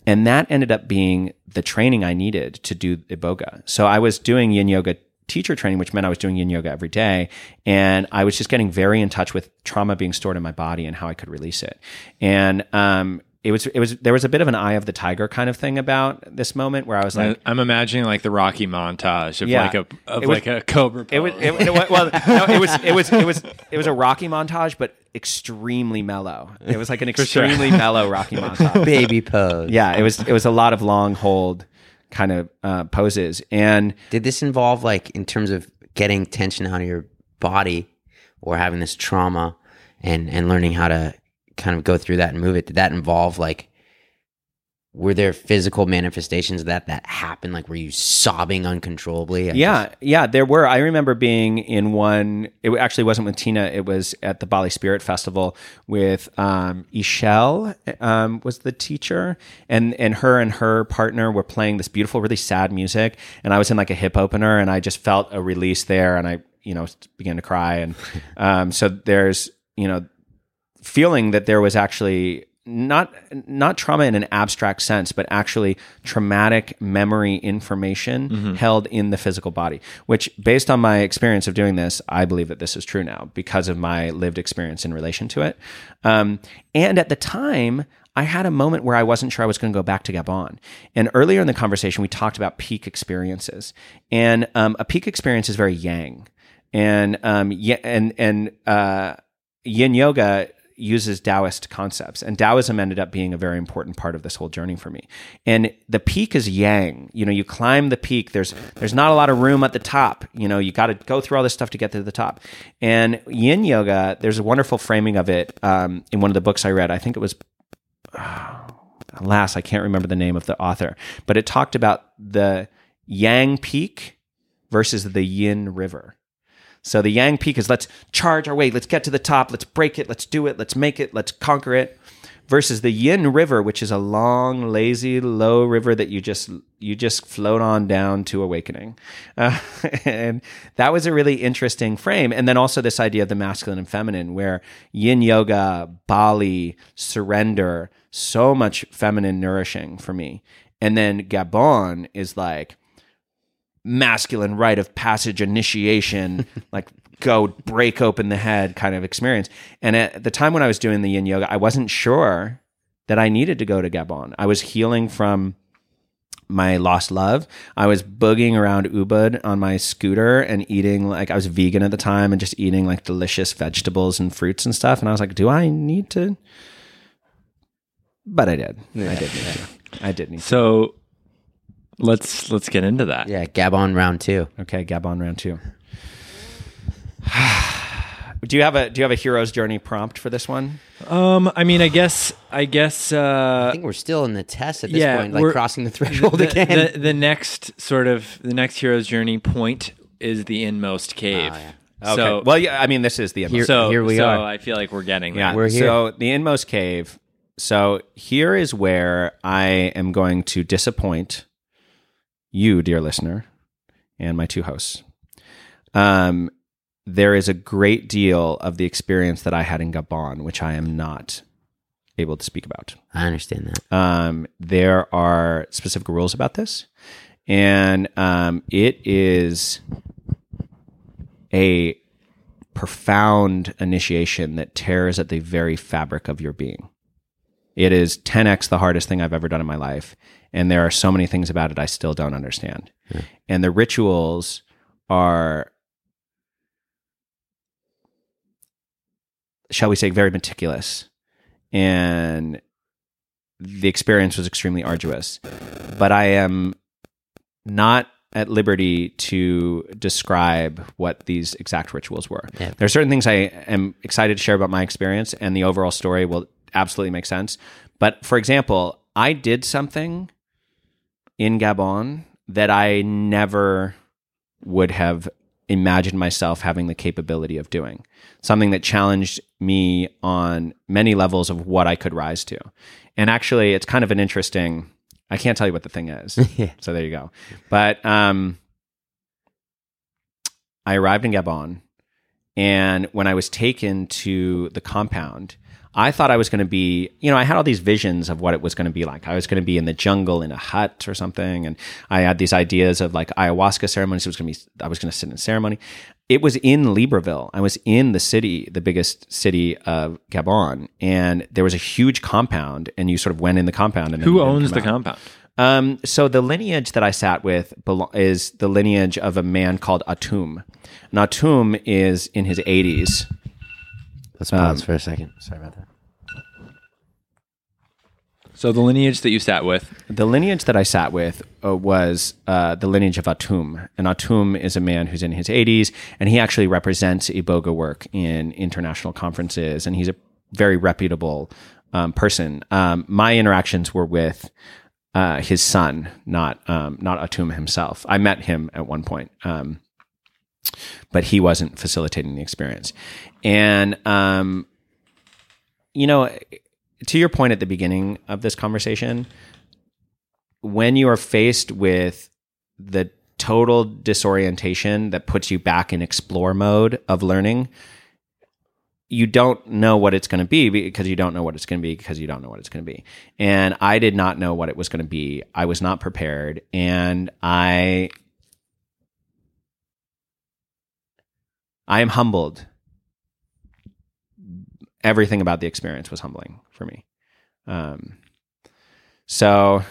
And that ended up being the training I needed to do iboga. So I was doing yin yoga teacher training, which meant I was doing yin yoga every day. And I was just getting very in touch with trauma being stored in my body and how I could release it. And, um, it was it was there was a bit of an eye of the tiger kind of thing about this moment where I was like I'm imagining like the Rocky montage of Yeah. like a of was- like a cobra. it was pose. it, it, wa- well no, it was it was it was it was a Rocky montage but extremely mellow. It was like an sure. extremely mellow Rocky montage. Baby pose. Yeah, it was it was a lot of long hold kind of uh, poses and Did this involve like in terms of getting tension out of your body or having this trauma and and learning how to kind of go through that and move it? Did that involve like were there physical manifestations of that that happened? Like were you sobbing uncontrollably? I Yeah, yeah, there were. I remember being in one. It actually wasn't with Tina. It was at the Bali Spirit Festival with um, Ishel um, was the teacher, and and her and her partner were playing this beautiful, really sad music. And I was in like a hip opener, and I just felt a release there, and I you know began to cry. And um, so there's you know feeling that there was actually not not trauma in an abstract sense, but actually traumatic memory information held in the physical body. Which, based on my experience of doing this, I believe that this is true now because of my lived experience in relation to it. Um, and at the time, I had a moment where I wasn't sure I was going to go back to Gabon. And earlier in the conversation, we talked about peak experiences, and um, a peak experience is very yang, and um, yeah, and and uh, Yin Yoga uses Taoist concepts, and Taoism ended up being a very important part of this whole journey for me. And the peak is yang. You know, you climb the peak. There's there's not a lot of room at the top. You know, you got to go through all this stuff to get to the top. And Yin Yoga, there's a wonderful framing of it um, in one of the books I read. I think it was alas, I can't remember the name of the author, but it talked about the Yang Peak versus the Yin River. So the Yang Peak is let's charge our way, let's get to the top, let's break it, let's do it, let's make it, let's conquer it. Versus the Yin River, which is a long, lazy, low river that you just you just float on down to awakening, uh, and that was a really interesting frame. And then also this idea of the masculine and feminine, where Yin Yoga, Bali, surrender, so much feminine nourishing for me, and then Gabon is like masculine rite of passage initiation, like go break open the head kind of experience. And at the time when I was doing the yin yoga, I wasn't sure that I needed to go to Gabon. I was healing from my lost love. I was boogieing around Ubud on my scooter and eating like I was vegan at the time and just eating like delicious vegetables and fruits and stuff. And I was like, do I need to? But I did. I did need to. I did need to. So let's let's get into that. Yeah, Gabon round two. Okay, Gabon round two. do you have a do you have a hero's journey prompt for this one? Um, I mean, I guess I guess uh, I think we're still in the test at this yeah, point, like crossing the threshold the, again. The, the next sort of the next hero's journey point is the inmost cave. yeah. Okay. So well, yeah, I mean, this is the inmost. Here- so here we are. so are. I feel like we're getting yeah. We're here. So the inmost cave. So here is where I am going to disappoint you, dear listener, and my two hosts. Um, there is a great deal of the experience that I had in Gabon, which I am not able to speak about. I understand that. Um, there are specific rules about this, and um, it is a profound initiation that tears at the very fabric of your being. It is 10x the hardest thing I've ever done in my life, and there are so many things about it I still don't understand. And the rituals are, shall we say, very meticulous, and the experience was extremely arduous. But I am not at liberty to describe what these exact rituals were. Yeah. There are certain things I am excited to share about my experience, and the overall story will absolutely make sense. But for example, I did something in Gabon that I never would have imagined myself having the capability of doing. Something that challenged me on many levels of what I could rise to. And actually, it's kind of an interesting. I can't tell you what the thing is. Yeah. So there you go. But um, I arrived in Gabon, and when I was taken to the compound, I thought I was going to be, you know, I had all these visions of what it was going to be like. I was going to be in the jungle in a hut or something, and I had these ideas of like ayahuasca ceremonies. It was going to be, I was going to sit in a ceremony. It was in Libreville. I was in the city, the biggest city of Gabon, and there was a huge compound, and you sort of went in the compound. And Who owns the out. compound? Um, so the lineage that I sat with is the lineage of a man called Atum. And Atum is in his 80s. Let's pause for a second. Sorry about that. So the lineage that you sat with. The lineage that I sat with uh, was uh, the lineage of Atum. And Atum is a man who's in his 80s, and he actually represents Iboga work in international conferences, and he's a very reputable um, person. Um, my interactions were with uh, his son, not um, not Atum himself. I met him at one point, um, but he wasn't facilitating the experience. And um, you know, to your point at the beginning of this conversation, when you are faced with the total disorientation that puts you back in explore mode of learning, you don't know what it's going to be because you don't know what it's going to be because you don't know what it's going to be. And I did not know what it was going to be. I was not prepared. And I, I am humbled. Everything about the experience was humbling for me. Um, so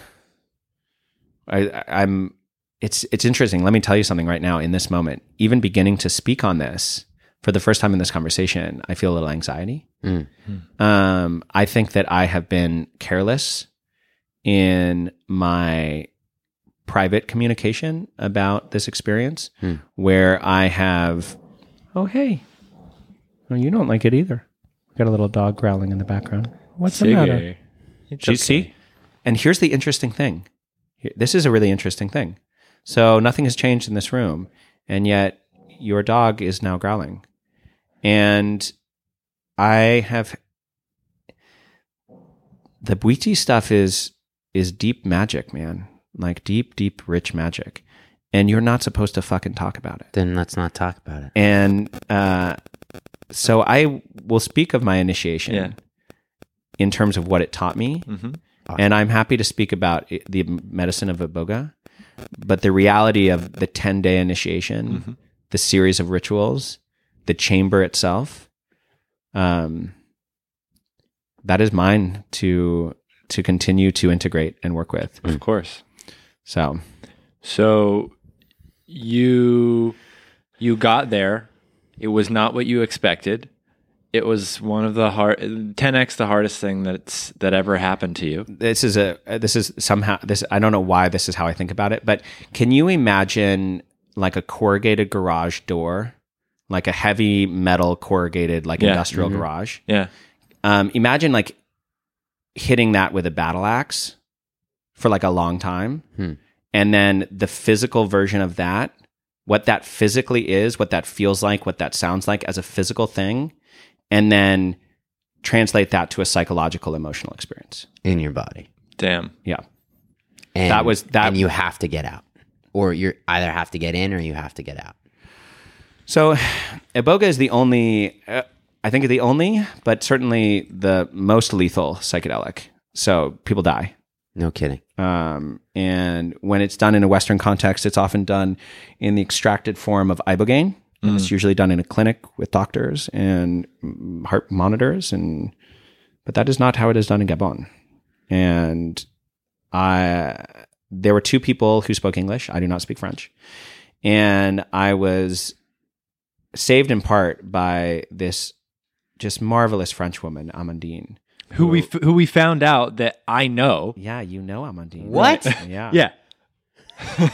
I, I'm, it's, it's interesting. Let me tell you something right now in this moment, even beginning to speak on this for the first time in this conversation, I feel a little anxiety. Mm. Um, I think that I have been careless in my private communication about this experience, Hmm. where I have, oh hey, oh you don't like it either. Got a little dog growling in the background. What's the matter? It's Do you okay. see? And here's the interesting thing. This is a really interesting thing. So nothing has changed in this room, and yet your dog is now growling. And I have the Bwiti stuff is is deep magic, man. Like deep, deep, rich magic. And you're not supposed to fucking talk about it. Then let's not talk about it. And uh, so I will speak of my initiation Yeah. in terms of what it taught me. Mhm. And I'm happy to speak about the medicine of Iboga, but the reality of the 10 day initiation, the series of rituals, the chamber itself, um, that is mine to to continue to integrate and work with. Of course. So So you you got there. It was not what you expected. It was one of the hard 10x the hardest thing that's that ever happened to you. this is a this is somehow this I don't know why this is how I think about it, but can you imagine like a corrugated garage door, like a heavy metal corrugated like Yeah. industrial garage? Yeah. Um, imagine like hitting that with a battle axe for like a long time, Hmm. and then the physical version of that, what that physically is, what that feels like, what that sounds like as a physical thing, and then translate that to a psychological emotional experience. in your body. Damn. Yeah. And, That was- that- and you have to get out, or you either have to get in or you have to get out. So, iboga is the only, uh, I think, the only, but certainly the most lethal psychedelic. So people die. No kidding. Um, and when it's done in a Western context, it's often done in the extracted form of ibogaine. And It's usually done in a clinic with doctors and mm, heart monitors, and but that is not how it is done in Gabon. And I, there were two people who spoke English. I do not speak French, and I was saved in part by this just marvelous French woman, Amandine. Who we f- who we found out that I know. Yeah, you know Amandine. What? Yeah. Yeah.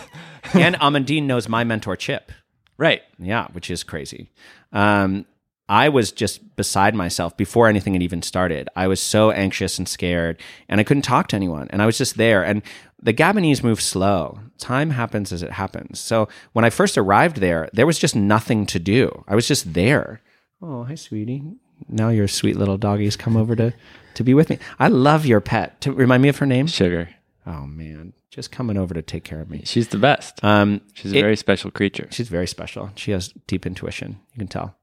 and Amandine knows my mentor Chip. Right. Yeah, which is crazy. Um, I was just beside myself before anything had even started. I was so anxious and scared, and I couldn't talk to anyone. And I was just there. And the Gabonese move slow. Time happens as it happens. So when I first arrived there, there was just nothing to do. I was just there. Oh, hi, sweetie. Now your sweet little doggies come over to to be with me. I love your pet. To remind me of her name. Sugar. Oh man, just coming over to take care of me. She's the best. Um, She's a it- very special creature. she's very special. She has deep intuition. You can tell.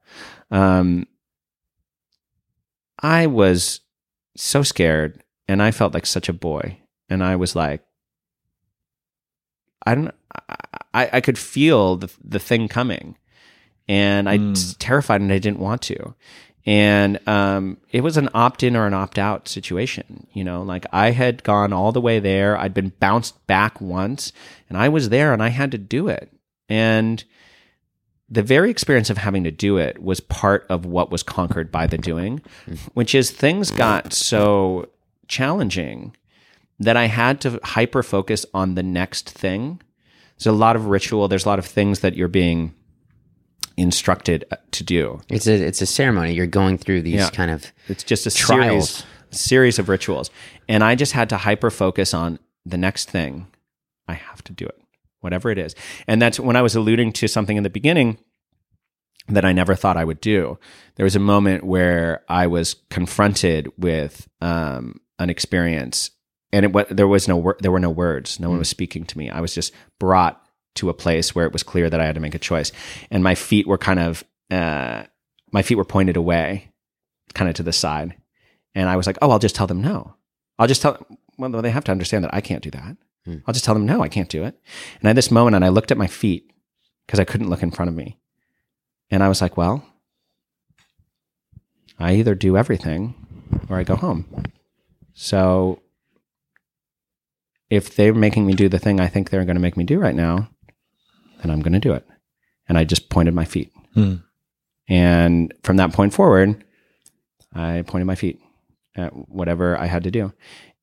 Um, I was so scared, and I felt like such a boy. And I was like, I don't. I, I could feel the the thing coming, and I was terrified, and I didn't want to. And um, it was an opt in or an opt out situation. You know, like I had gone all the way there. I'd been bounced back once, and I was there, and I had to do it. And the very experience of having to do it was part of what was conquered by the doing, which is things got so challenging that I had to hyper focus on the next thing. There's a lot of ritual, there's a lot of things that you're being instructed to do. It's a it's a ceremony. You're going through these Yeah. kind of It's just a Trials. series series of rituals. And I just had to hyper focus on the next thing. I have to do it, whatever it is. And that's when I was alluding to something in the beginning that I never thought I would do. There was a moment where I was confronted with um, an experience, and it there was no there were no words. No one was speaking to me. I was just brought to a place where it was clear that I had to make a choice, and my feet were kind of uh, my feet were pointed away, kind of to the side. And I was like, oh, I'll just tell them no. I'll just tell them, well, they have to understand that I can't do that. Hmm. I'll just tell them no, I can't do it. And I had this moment and I looked at my feet because I couldn't look in front of me. And I was like, well, I either do everything or I go home. So if they're making me do the thing I think they're going to make me do right now, then I'm going to do it. And I just pointed my feet. Hmm. And from that point forward, I pointed my feet at whatever I had to do.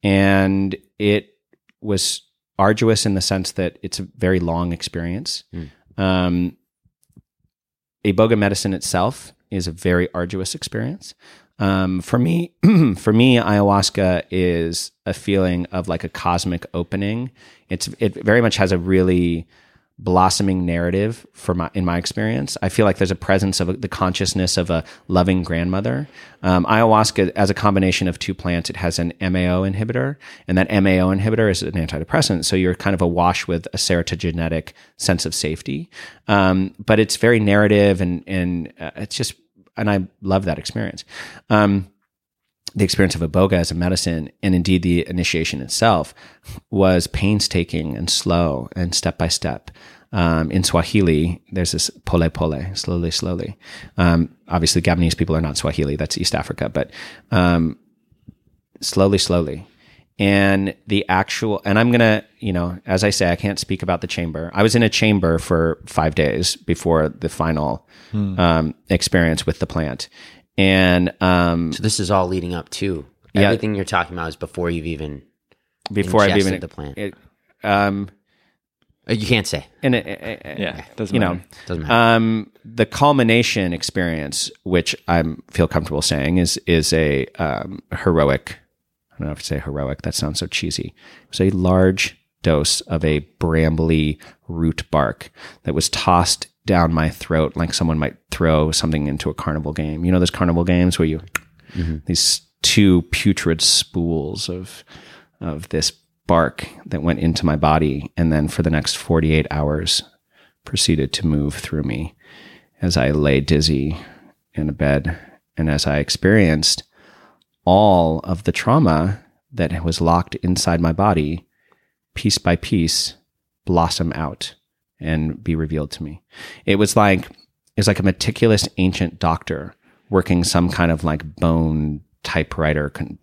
And it was arduous in the sense that it's a very long experience. Mm. Um, Iboga medicine itself is a very arduous experience. Um, for me, for me, ayahuasca is a feeling of like a cosmic opening. It's it very much has a really blossoming narrative for my in my experience. I feel like there's a presence of a, the consciousness of a loving grandmother. Um, ayahuasca, as a combination of two plants, it has an MAO inhibitor, and that MAO inhibitor is an antidepressant. So you're kind of awash with a serotogenetic sense of safety. Um, but it's very narrative, and and uh, it's just, and I love that experience. Um, the experience of iboga as a medicine and indeed the initiation itself was painstaking and slow and step by step. Um, in swahili there's this pole pole slowly slowly. Um, obviously gabonese people are not swahili that's east africa but um, slowly slowly. And the actual and i'm gonna you know as i say i can't speak about the chamber. I was in a chamber for five days before the final um, experience with the plant and um, So this is all leading up to Yeah. everything you're talking about is before you've even before I've even the plant. It, um, uh, you can't say. and it, it- it- Yeah, doesn't you know, matter. Doesn't matter. um, the culmination experience, which I feel comfortable saying, is is a um, heroic. I don't know if to say heroic. That sounds so cheesy. It was a large dose of a brambly root bark that was tossed down my throat like someone might throw something into a carnival game. You know those carnival games where you mm-hmm. these two putrid spools of of this bark that went into my body and then for the next 48 hours proceeded to move through me as I lay dizzy in a bed and as I experienced all of the trauma that was locked inside my body piece by piece blossom out and be revealed to me. It was like it was like a meticulous ancient doctor working some kind of like bone typewriter con-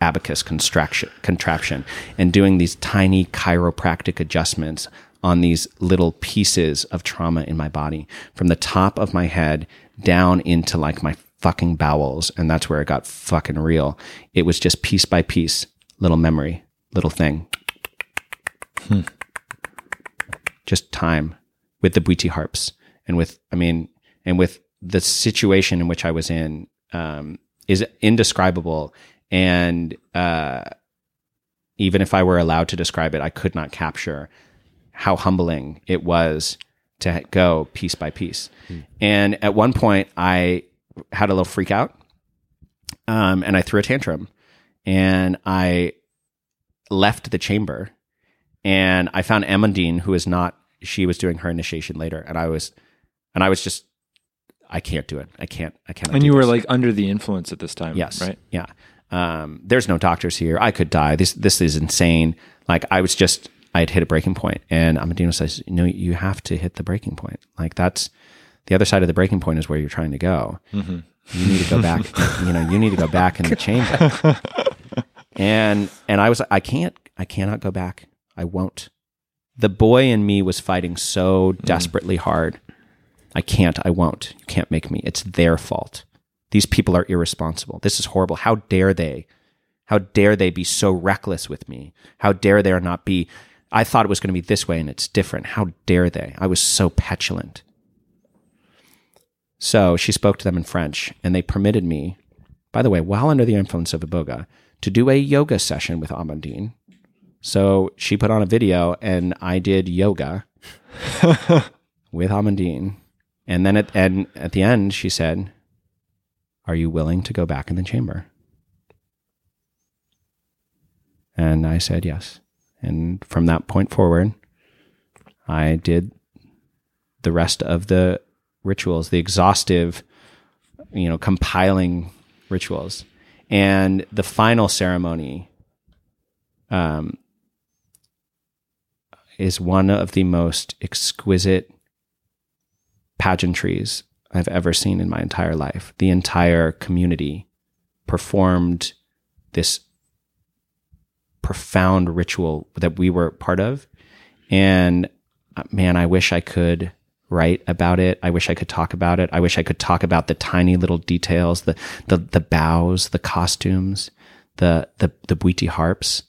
abacus contraption and doing these tiny chiropractic adjustments on these little pieces of trauma in my body from the top of my head down into like my fucking bowels. And that's where it got fucking real. It was just piece by piece little memory little thing hmm. Just time with the Bwiti harps and with, I mean, and with the situation in which I was in um, is indescribable. And uh, even if I were allowed to describe it, I could not capture how humbling it was to go piece by piece. And at one point, I had a little freak out um, and I threw a tantrum and I left the chamber and I found Amandine, who is not. She was doing her initiation later, and I was, and I was just, I can't do it. I can't. I can't. And you were like under the influence at this time, yes, right? yeah. Um, there's no doctors here. I could die. This this is insane. Like I was just, I had hit a breaking point, and Amandine says, "No, you have to hit the breaking point. Like that's the other side of the breaking point is where you're trying to go. You need to go back. you know, you need to go back in the chamber." and and I was I can't I cannot go back. I won't. The boy in me was fighting so mm. desperately hard. I can't. I won't. You can't make me. It's their fault. These people are irresponsible. This is horrible. How dare they? How dare they be so reckless with me? How dare they not be? I thought it was going to be this way and it's different. How dare they? I was so petulant. So she spoke to them in French and they permitted me, by the way, while under the influence of Iboga, to do a yoga session with Amandine. So she put on a video and I did yoga with Amandine. And then at, and at the end, she said, Are you willing to go back in the chamber? And I said yes. And from that point forward, I did the rest of the rituals, the exhaustive, you know, compiling rituals. And the final ceremony um, is one of the most exquisite pageantries I've ever seen in my entire life. The entire community performed this profound ritual that we were part of. And uh, man, I wish I could write about it. I wish I could talk about it. I wish I could talk about the tiny little details, the the the bows, the costumes, the the the bwiti harps,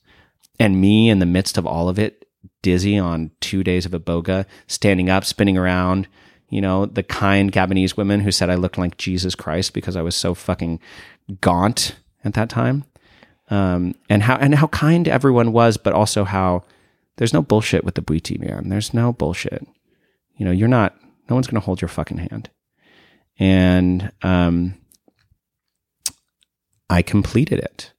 and me in the midst of all of it, dizzy on two days of iboga, standing up, spinning around. You know, the kind Gabonese women who said I looked like Jesus Christ because I was so fucking gaunt at that time. Um, and how and how kind everyone was, but also how there's no bullshit with the bwiti, man. There's no bullshit. You know, you're not. No one's going to hold your fucking hand. And um, I completed it.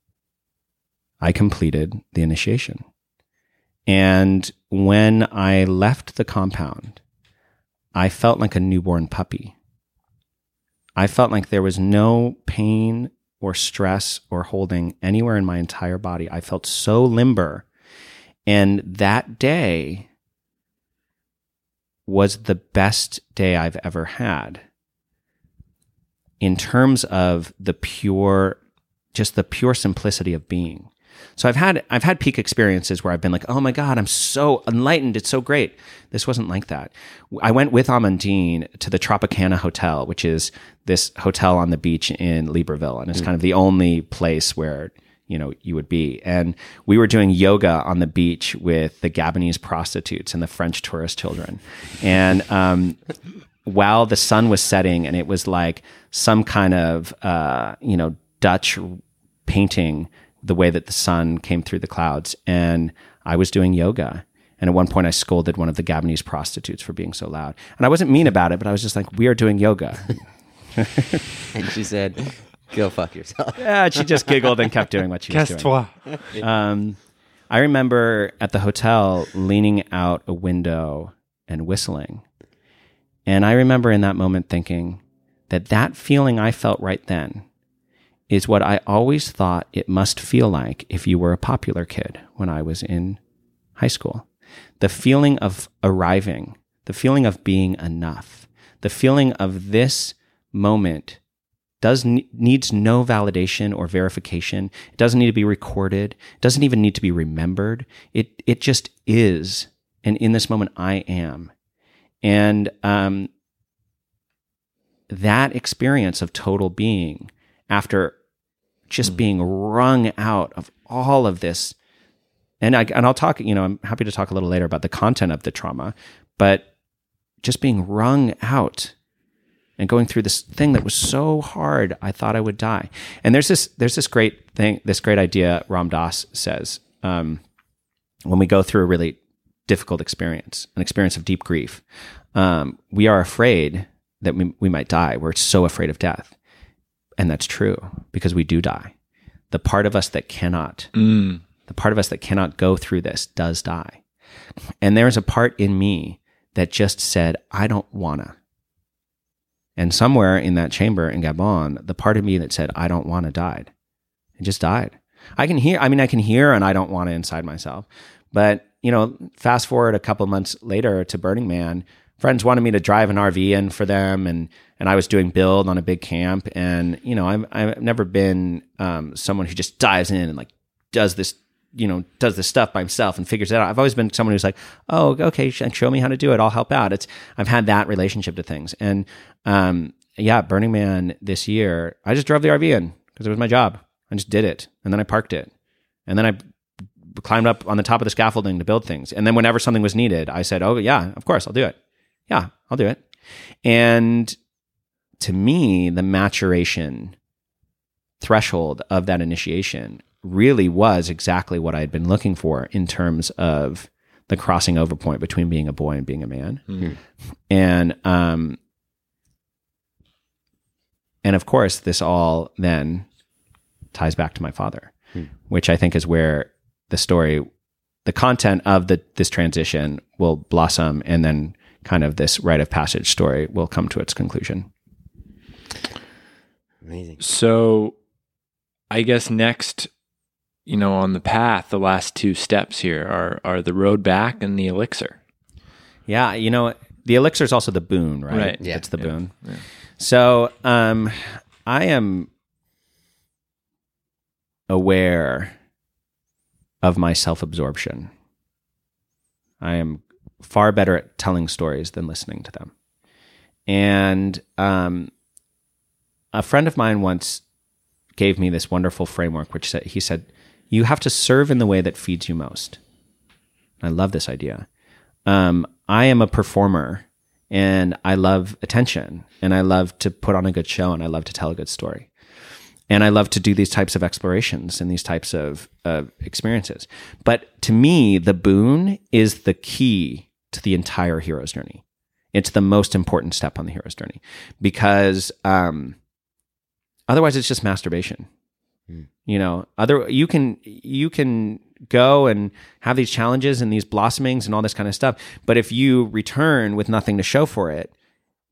I completed the initiation. And when I left the compound, I felt like a newborn puppy. I felt like there was no pain or stress or holding anywhere in my entire body. I felt so limber. And that day was the best day I've ever had in terms of the pure, just the pure simplicity of being. So I've had I've had peak experiences where I've been like, oh my god, I'm so enlightened, it's so great. This wasn't like that. I went with Amandine to the Tropicana Hotel, which is this hotel on the beach in Libreville, and it's kind of the only place where you know you would be. And we were doing yoga on the beach with the Gabonese prostitutes and the French tourist children, and um, while the sun was setting, and it was like some kind of uh, you know Dutch painting the way that the sun came through the clouds. And I was doing yoga. And at one point, I scolded one of the Gabonese prostitutes for being so loud. And I wasn't mean about it, but I was just like, we are doing yoga. And she said, "Go fuck yourself." yeah, she just giggled and kept doing what she was doing. Casse-toi. Um, I remember at the hotel leaning out a window and whistling. And I remember in that moment thinking that that feeling I felt right then is what I always thought it must feel like if you were a popular kid when I was in high school. The feeling of arriving, the feeling of being enough, the feeling of this moment does needs no validation or verification. It doesn't need to be recorded. It doesn't even need to be remembered. It it just is. And in this moment, I am. And um, that experience of total being after just being wrung out of all of this. And I and I'll talk, you know, I'm happy to talk a little later about the content of the trauma, but just being wrung out and going through this thing that was so hard, I thought I would die. And there's this there's this great thing, this great idea Ram Dass says um, when we go through a really difficult experience, an experience of deep grief, um, we are afraid that we, we might die. We're so afraid of death. And that's true because we do die. The part of us that cannot, mm. the part of us that cannot go through this does die. And there's a part in me that just said, I don't wanna. And somewhere in that chamber in Gabon, the part of me that said, I don't wanna died. It just died. I can hear, I mean, I can hear and I don't wanna inside myself. But, you know, fast forward a couple months later to Burning Man, friends wanted me to drive an RV in for them, and and I was doing build on a big camp, and you know I've I've never been um, someone who just dives in and like does this you know does this stuff by himself and figures it out. I've always been someone who's like, oh okay, show me how to do it, I'll help out. It's I've had that relationship to things, and um, yeah, Burning Man this year, I just drove the RV in because it was my job. I just did it, and then I parked it, and then I climbed up on the top of the scaffolding to build things. And then whenever something was needed, I said, "Oh yeah, of course, I'll do it." Yeah, I'll do it. And to me, the maturation threshold of that initiation really was exactly what I had been looking for in terms of the crossing over point between being a boy and being a man. Mm-hmm. And um and of course this all then ties back to my father, which I think is where the story the content of the this transition will blossom and then kind of this rite of passage story will come to its conclusion. Amazing. So I guess next, you know, on the path, the last two steps here are are the road back and the elixir. Yeah, you know, the elixir is also the boon, right? Right. Yeah. It's the boon. So, um, I am aware of my self absorption. I am far better at telling stories than listening to them. And um, a friend of mine once gave me this wonderful framework, which said, he said, You have to serve in the way that feeds you most. I love this idea. Um, I am a performer and I love attention and I love to put on a good show and I love to tell a good story. And I love to do these types of explorations and these types of, of experiences. But to me, the boon is the key to the entire hero's journey. It's the most important step on the hero's journey because um, otherwise it's just masturbation. You know, other you can you can go and have these challenges and these blossomings and all this kind of stuff. But if you return with nothing to show for it,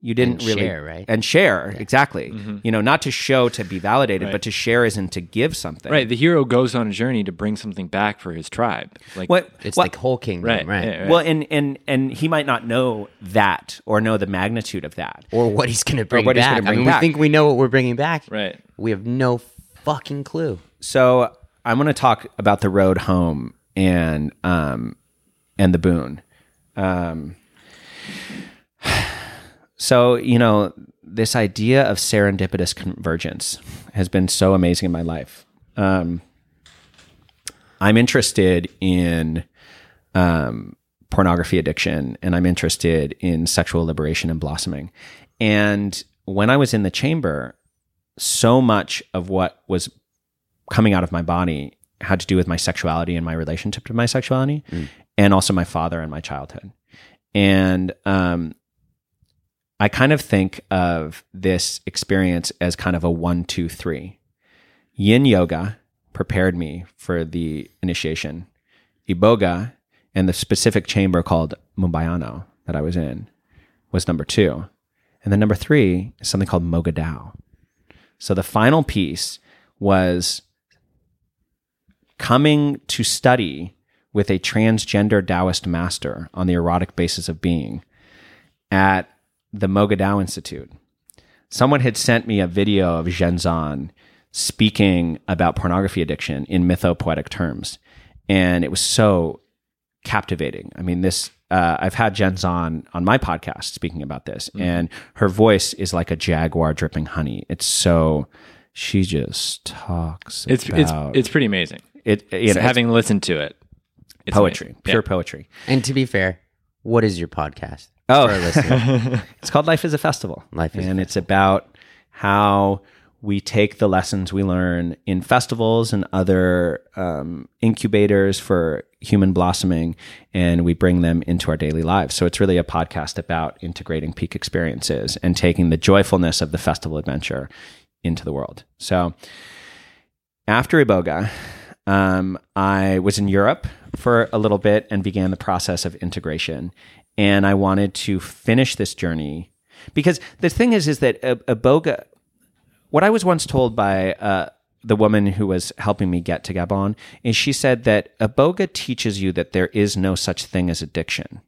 you didn't And really share, right? and share exactly. You know, not to show to be validated, Right. but to share isn't to give something. Right. The hero goes on a journey to bring something back for his tribe. Like What It's what- like whole kingdom, right, right? yeah, right. well, and and and he might not know that or know the magnitude of that. Or what he's going to bring what he's back. gonna I mean, back. we think we know what we're bringing back. Right. We have no fucking clue. So I'm going to talk about the road home and um and the boon. Um, so you know this idea of serendipitous convergence has been so amazing in my life. Um, I'm interested in um, pornography addiction and I'm interested in sexual liberation and blossoming. And when I was in the chamber, so much of what was coming out of my body had to do with my sexuality and my relationship to my sexuality and also my father and my childhood. And um, I kind of think of this experience as kind of a one, two, three. Yin yoga prepared me for the initiation. Iboga and the specific chamber called Mumbayano that I was in was number two. And then number three is something called Mogadao. So the final piece was coming to study with a transgender Taoist master on the erotic basis of being at the Mogadao Institute. Someone had sent me a video of Zhenzan speaking about pornography addiction in mythopoetic terms. And it was so captivating. I mean, this, uh, I've had Zhenzan on my podcast speaking about this, and her voice is like a jaguar dripping honey. It's so, she just talks It's it's about it's pretty amazing. it, you know, having listened to it. It's poetry, amazing. pure Yeah. poetry. And to be fair, what is your podcast? Oh. For our listeners. It's called Life is a Festival. Life is a and it's about how we take the lessons we learn in festivals and other um, incubators for human blossoming and we bring them into our daily lives. So it's really a podcast about integrating peak experiences and taking the joyfulness of the festival adventure into the world. So after Iboga, um, I was in Europe for a little bit and began the process of integration. And I wanted to finish this journey because the thing is, is that a, boga. what I was once told by uh, the woman who was helping me get to Gabon is she said that iboga teaches you that there is no such thing as addiction.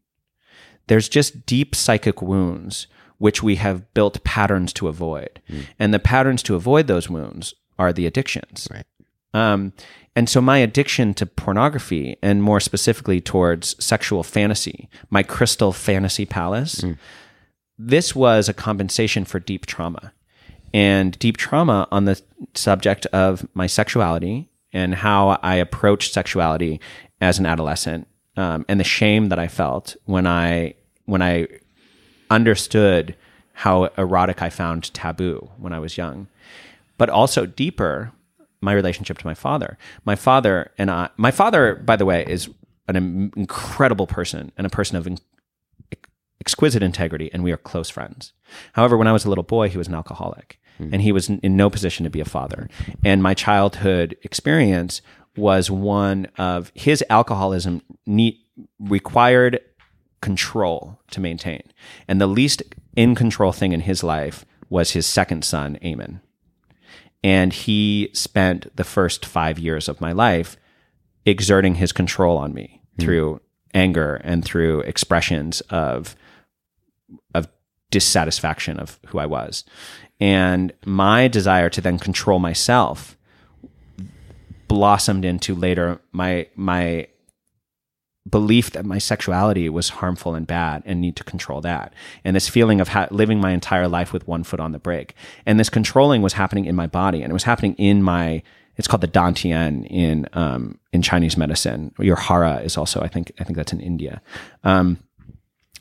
There's just deep psychic wounds which we have built patterns to avoid. And the patterns to avoid those wounds are the addictions. Right. Um, and so my addiction to pornography, and more specifically towards sexual fantasy, my crystal fantasy palace, this was a compensation for deep trauma. And deep trauma on the subject of my sexuality and how I approached sexuality as an adolescent, um, and the shame that I felt when I when I understood how erotic I found taboo when I was young, but also deeper my relationship to my father. My father and I, my father, by the way, is an incredible person and a person of exquisite integrity, and we are close friends. However, when I was a little boy, he was an alcoholic, hmm. and he was in, no position to be a father. And my childhood experience was one of his alcoholism need, required control to maintain, and the least in control thing in his life was his second son, Eamon. And he spent the first five years of my life exerting his control on me hmm. through anger and through expressions of of dissatisfaction of who I was. And my desire to then control myself blossomed into later my my belief that my sexuality was harmful and bad and need to control that. And this feeling of ha- living my entire life with one foot on the brake. And this controlling was happening in my body and it was happening in my it's called the dantian in um, in Chinese medicine. Your hara is also I think I think that's in India. Um,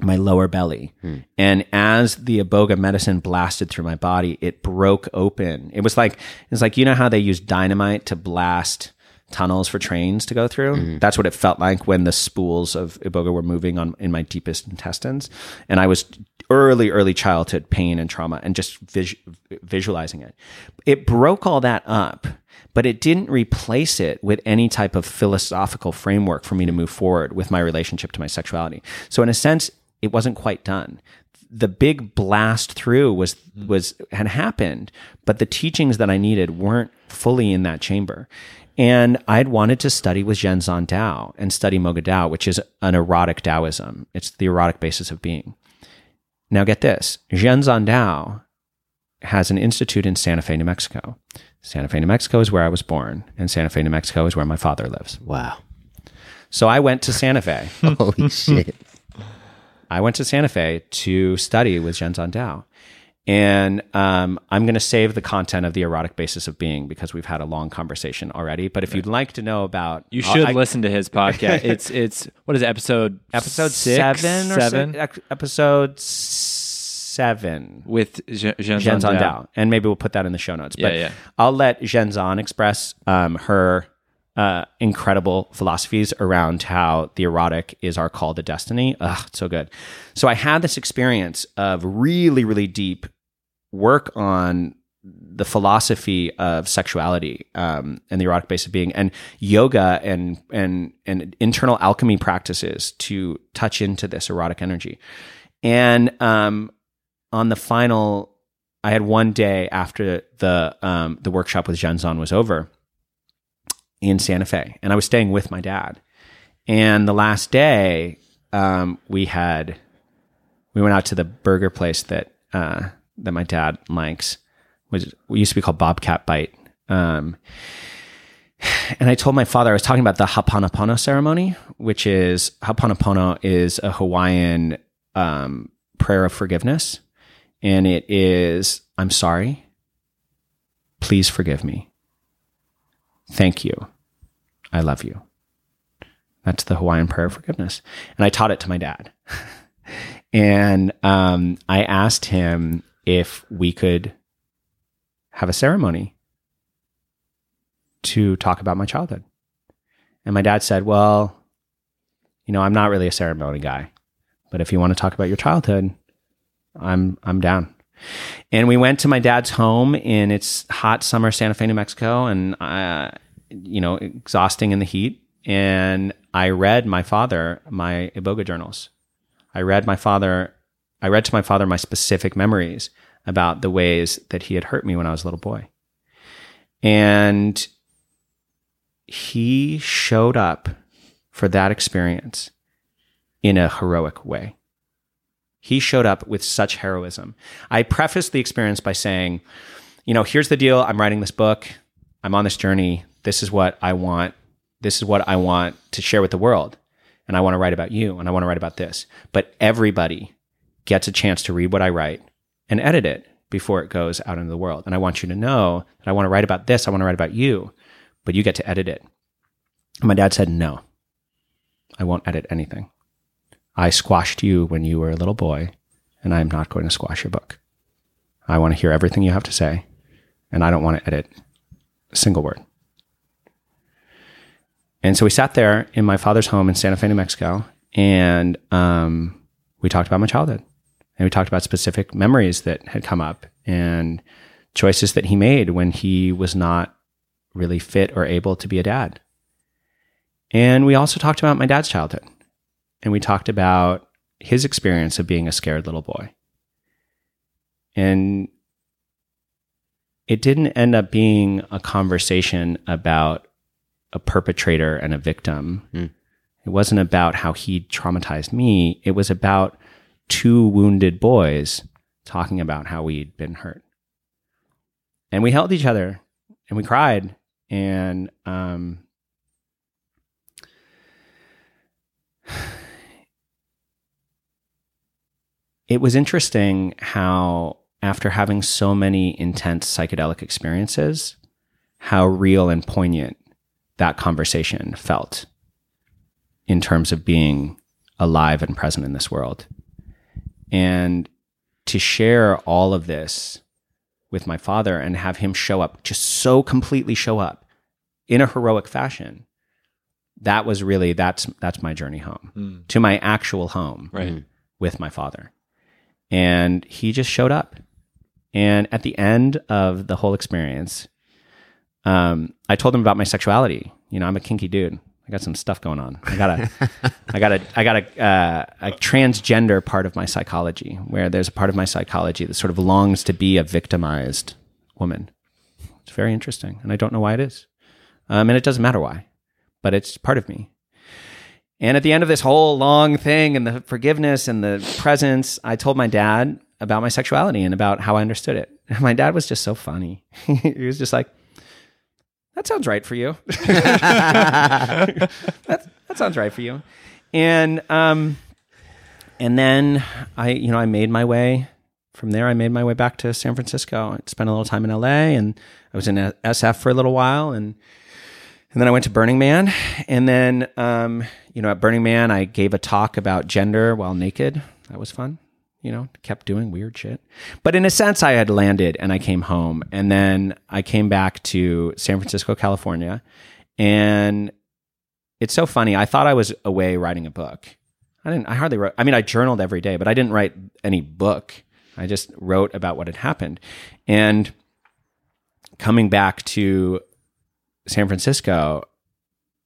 my lower belly. And as the iboga medicine blasted through my body, it broke open. It was like it's like you know how they use dynamite to blast tunnels for trains to go through. Mm-hmm. That's what it felt like when the spools of iboga were moving on in my deepest intestines, and I was early early childhood pain and trauma and just vis- visualizing it. It broke all that up. But it didn't replace it with any type of philosophical framework for me to move forward with my relationship to my sexuality. So, in a sense, it wasn't quite done. The big blast through was was had happened, but the teachings that I needed weren't fully in that chamber. And I'd wanted to study with Zhenzan Dao and study Moga Dao, which is an erotic Taoism. It's the erotic basis of being. Now get this. Zhenzan Dao has an institute in Santa Fe, New Mexico. Santa Fe, New Mexico is where I was born, and Santa Fe, New Mexico is where my father lives. Wow. So I went to Santa Fe. Holy shit. I went to Santa Fe to study with Zhenzan Dao. And um, I'm going to save the content of the erotic basis of being because we've had a long conversation already. But if you'd like to know about, You should I- listen to his podcast. It's it's what is it, episode episode six, seven or seven se- ec- episode seven with Zhen- Zhenzan Zhenzan Dao. And maybe we'll put that in the show notes. But Yeah, yeah. I'll let Zhenzan express um, her uh, incredible philosophies around how the erotic is our call to destiny. Ugh, it's so good. So I had this experience of really, really deep work on the philosophy of sexuality um, and the erotic base of being, and yoga and and and internal alchemy practices to touch into this erotic energy. And um, on the final, I had one day after the um, the workshop with Zhenzan was over in Santa Fe, and I was staying with my dad. And the last day, um, we had we went out to the burger place that uh, that my dad likes. Was used to be called Bobcat Bite. Um, and I told my father I was talking about the Ho'oponopono ceremony, which is Ho'oponopono is a Hawaiian um, prayer of forgiveness, and it is I'm sorry. Please forgive me. Thank you. I love you. That's the Hawaiian prayer of forgiveness, and I taught it to my dad. and um, I asked him if we could have a ceremony to talk about my childhood. And my dad said, Well, you know, I'm not really a ceremony guy, but if you want to talk about your childhood, I'm I'm down. And we went to my dad's home in its hot summer Santa Fe, New Mexico, and uh, you know, exhausting in the heat. And I read my father my Iboga journals. I read my father. I read to my father my specific memories about the ways that he had hurt me when I was a little boy. And he showed up for that experience in a heroic way. He showed up with such heroism. I prefaced the experience by saying, you know, here's the deal. I'm writing this book. I'm on this journey. This is what I want. This is what I want to share with the world. And I want to write about you and I want to write about this. But everybody gets a chance to read what I write and edit it before it goes out into the world. And I want you to know that I want to write about this. I want to write about you, but you get to edit it. And my dad said, no, I won't edit anything. I squashed you when you were a little boy, and I'm not going to squash your book. I want to hear everything you have to say, and I don't want to edit a single word. And so we sat there in my father's home in Santa Fe, New Mexico, and um, we talked about my childhood. And we talked about specific memories that had come up and choices that he made when he was not really fit or able to be a dad. And we also talked about my dad's childhood. And we talked about his experience of being a scared little boy. And it didn't end up being a conversation about a perpetrator and a victim. Hmm. It wasn't about how he traumatized me. It was about two wounded boys talking about how we'd been hurt. And we held each other and we cried. And um, it was interesting how, after having so many intense psychedelic experiences, how real and poignant that conversation felt in terms of being alive and present in this world. And to share all of this with my father and have him show up, just so completely show up in a heroic fashion. That was really that's that's my journey home to my actual home Right. with my father. And he just showed up. And at the end of the whole experience, um, I told him about my sexuality. You know, I'm a kinky dude. I got some stuff going on. I got a, I got a, I got a, uh, a transgender part of my psychology where there's a part of my psychology that sort of longs to be a victimized woman. It's very interesting, and I don't know why it is, um, and it doesn't matter why, but it's part of me. And at the end of this whole long thing and the forgiveness and the presence, I told my dad about my sexuality and about how I understood it. And my dad was just so funny. he was just like, that sounds right for you. that, that sounds right for you. And um, and then I, you know, I made my way from there. I made my way back to San Francisco. I spent a little time in LA, and I was in SF for a little while, and and then I went to Burning Man, and then um, you know, at Burning Man, I gave a talk about gender while naked. That was fun. You know, kept doing weird shit. But in a sense, I had landed and I came home. And then I came back to San Francisco, California. And it's so funny. I thought I was away writing a book. I didn't, I hardly wrote, I mean, I journaled every day, but I didn't write any book. I just wrote about what had happened. And coming back to San Francisco,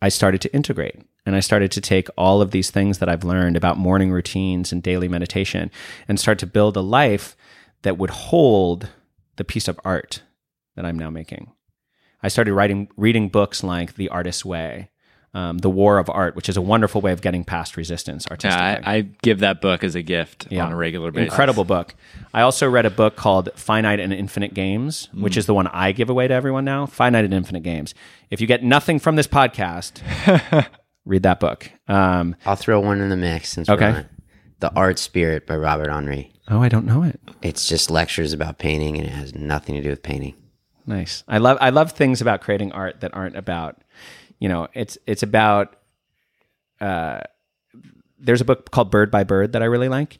I started to integrate and I started to take all of these things that I've learned about morning routines and daily meditation and start to build a life that would hold the piece of art that I'm now making. I started writing, reading books like The Artist's Way, um, The War of Art, which is a wonderful way of getting past resistance artistically. Yeah, I, I give that book as a gift Yeah. on a regular basis. Incredible book. I also read a book called Finite and Infinite Games, which is the one I give away to everyone now. Finite and Infinite Games. If you get nothing from this podcast, read that book. Um, I'll throw one in the mix since Okay. we're on. The Art Spirit by Robert Henri. oh, I don't know it. It's just lectures about painting and it has nothing to do with painting. Nice. I love I love things about creating art that aren't about, you know, it's it's about. Uh, there's a book called Bird by Bird that I really like.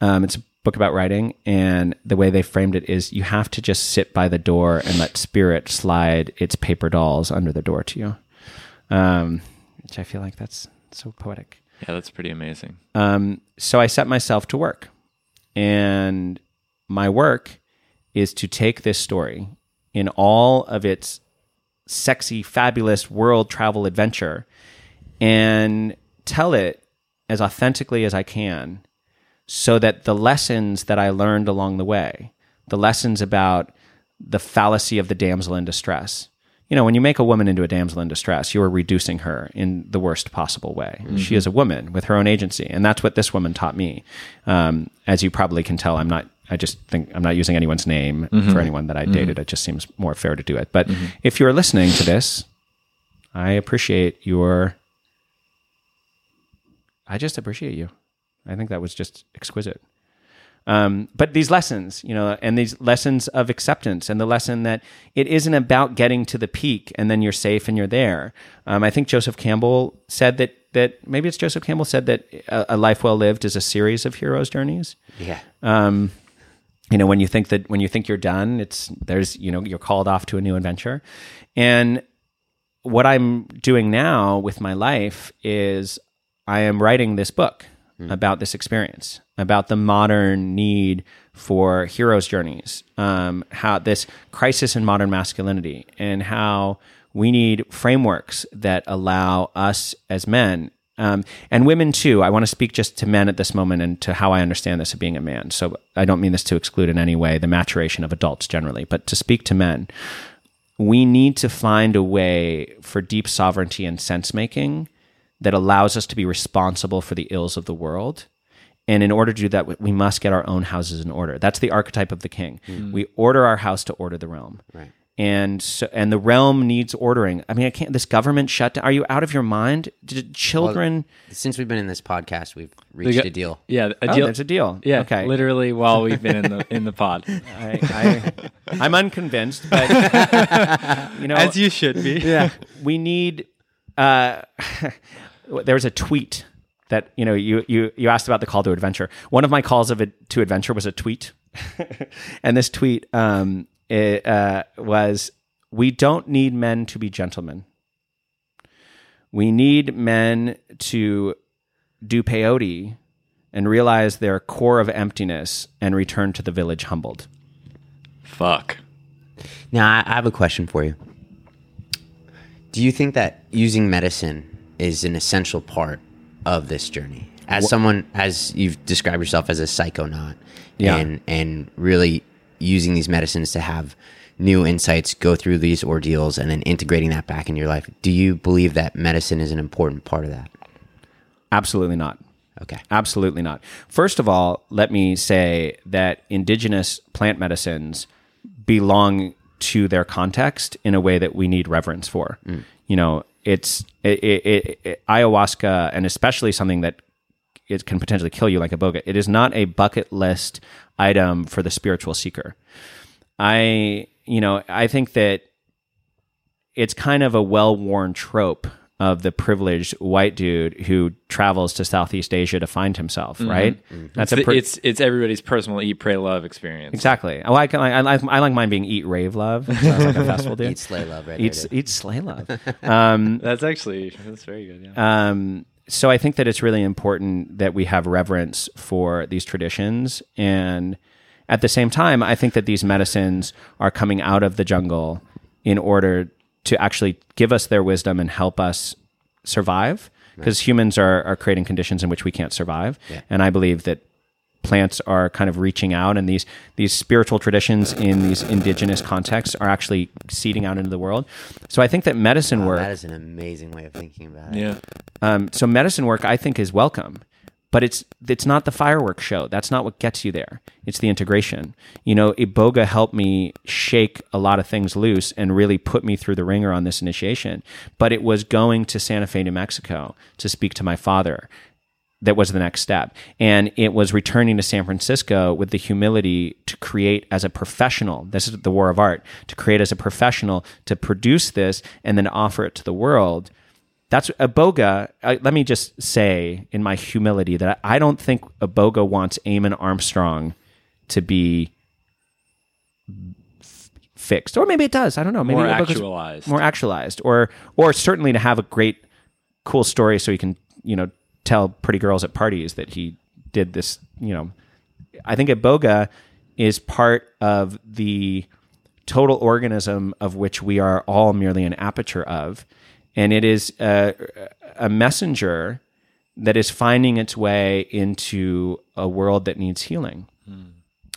Um, it's a book about writing, and the way they framed it is you have to just sit by the door and let spirit slide its paper dolls under the door to you. Um, which I feel like that's so poetic. Yeah, that's pretty amazing. Um, so I set myself to work, and my work is to take this story in all of its sexy, fabulous world travel adventure and tell it as authentically as I can so that the lessons that I learned along the way, the lessons about the fallacy of the damsel in distress. You know, when you make a woman into a damsel in distress, you are reducing her in the worst possible way. Mm-hmm. She is a woman with her own agency, and that's what this woman taught me. Um, as you probably can tell, I'm not. I just think I'm not using anyone's name mm-hmm. for anyone that I mm-hmm. dated. It just seems more fair to do it. But if you're listening to this, I appreciate your. I just appreciate you. I think that was just exquisite. Um, but these lessons, you know, and these lessons of acceptance, and the lesson that it isn't about getting to the peak and then you're safe and you're there. Um, I think Joseph Campbell said that that maybe it's Joseph Campbell said that a, a life well lived is a series of heroes' journeys. Yeah. Um, you know, when you think that when you think you're done, it's there's you know you're called off to a new adventure, and what I'm doing now with my life is I am writing this book about this experience, about the modern need for heroes' journeys, um, how this crisis in modern masculinity, and how we need frameworks that allow us as men Um, and women too. I want to speak just to men at this moment and to how I understand this of being a man. So I don't mean this to exclude in any way the maturation of adults generally, but to speak to men, we need to find a way for deep sovereignty and sense making that allows us to be responsible for the ills of the world. And in order to do that, we must get our own houses in order. That's the archetype of the king. We order our house to order the realm. Right. And so, and the realm needs ordering. I mean, I can't. This government shutdown. Are you out of your mind? Did children? Since we've been in this podcast, we've reached got- a deal. Yeah, a oh, deal. there's a deal. yeah, Okay. literally while we've been in the in the pod, I, I, I'm unconvinced, but you know, as you should be. yeah, we need. Uh, there was a tweet that you know you you you asked about the call to adventure. One of my calls of it to adventure was a tweet, and this tweet um, it, uh, was: "We don't need men to be gentlemen. We need men to do peyote." And realize their core of emptiness and return to the village humbled. Fuck. Now, I, I have a question for you. Do you think that using medicine is an essential part of this journey? As someone, as you've described yourself as a psychonaut, Yeah. and and really using these medicines to have new insights, go through these ordeals, and then integrating that back in your life. Do you believe that medicine is an important part of that? Absolutely not. Okay. Absolutely not. First of all, let me say that indigenous plant medicines belong to their context in a way that we need reverence for. Mm. You know, it's it, it, it, ayahuasca, and especially something that it can potentially kill you like iboga. It is not a bucket list item for the spiritual seeker. I, you know, I think that it's kind of a well-worn trope of the privileged white dude who travels to Southeast Asia to find himself, right? That's It's, a pre- it's it's everybody's personal eat, pray, love experience. exactly. I like I like I like mine being eat, rave, love. Sounds like a festival dude. Eat slay love, right? Eat, eat, slay, love. Um, That's actually that's very good. Yeah. um, so I think that it's really important that we have reverence for these traditions, and at the same time, I think that these medicines are coming out of the jungle in order to actually give us their wisdom and help us survive, because humans are are creating conditions in which we can't survive, and I believe that plants are kind of reaching out and these these spiritual traditions in these indigenous contexts are actually seeding out into the world. So i think that medicine work That is an amazing way of thinking about it. yeah. um, so medicine work, I think, is welcome, but it's it's not the fireworks show. That's not what gets you there. It's the integration. You know, Iboga helped me shake a lot of things loose and really put me through the ringer on this initiation. But it was going to Santa Fe, New Mexico, to speak to my father. That was the next step. And it was returning to San Francisco with the humility to create as a professional. This is the war of art to create as a professional, to produce this and then offer it to the world that's Iboga. Uh, let me just say, in my humility, that I don't think Iboga wants Eamon Armstrong to be f- fixed, or maybe it does. I don't know. Maybe More actualized. more actualized, or or certainly to have a great, cool story, so he can you know tell pretty girls at parties that he did this. You know, I think Iboga is part of the total organism of which we are all merely an aperture of. And it is a, a messenger that is finding its way into a world that needs healing. Hmm.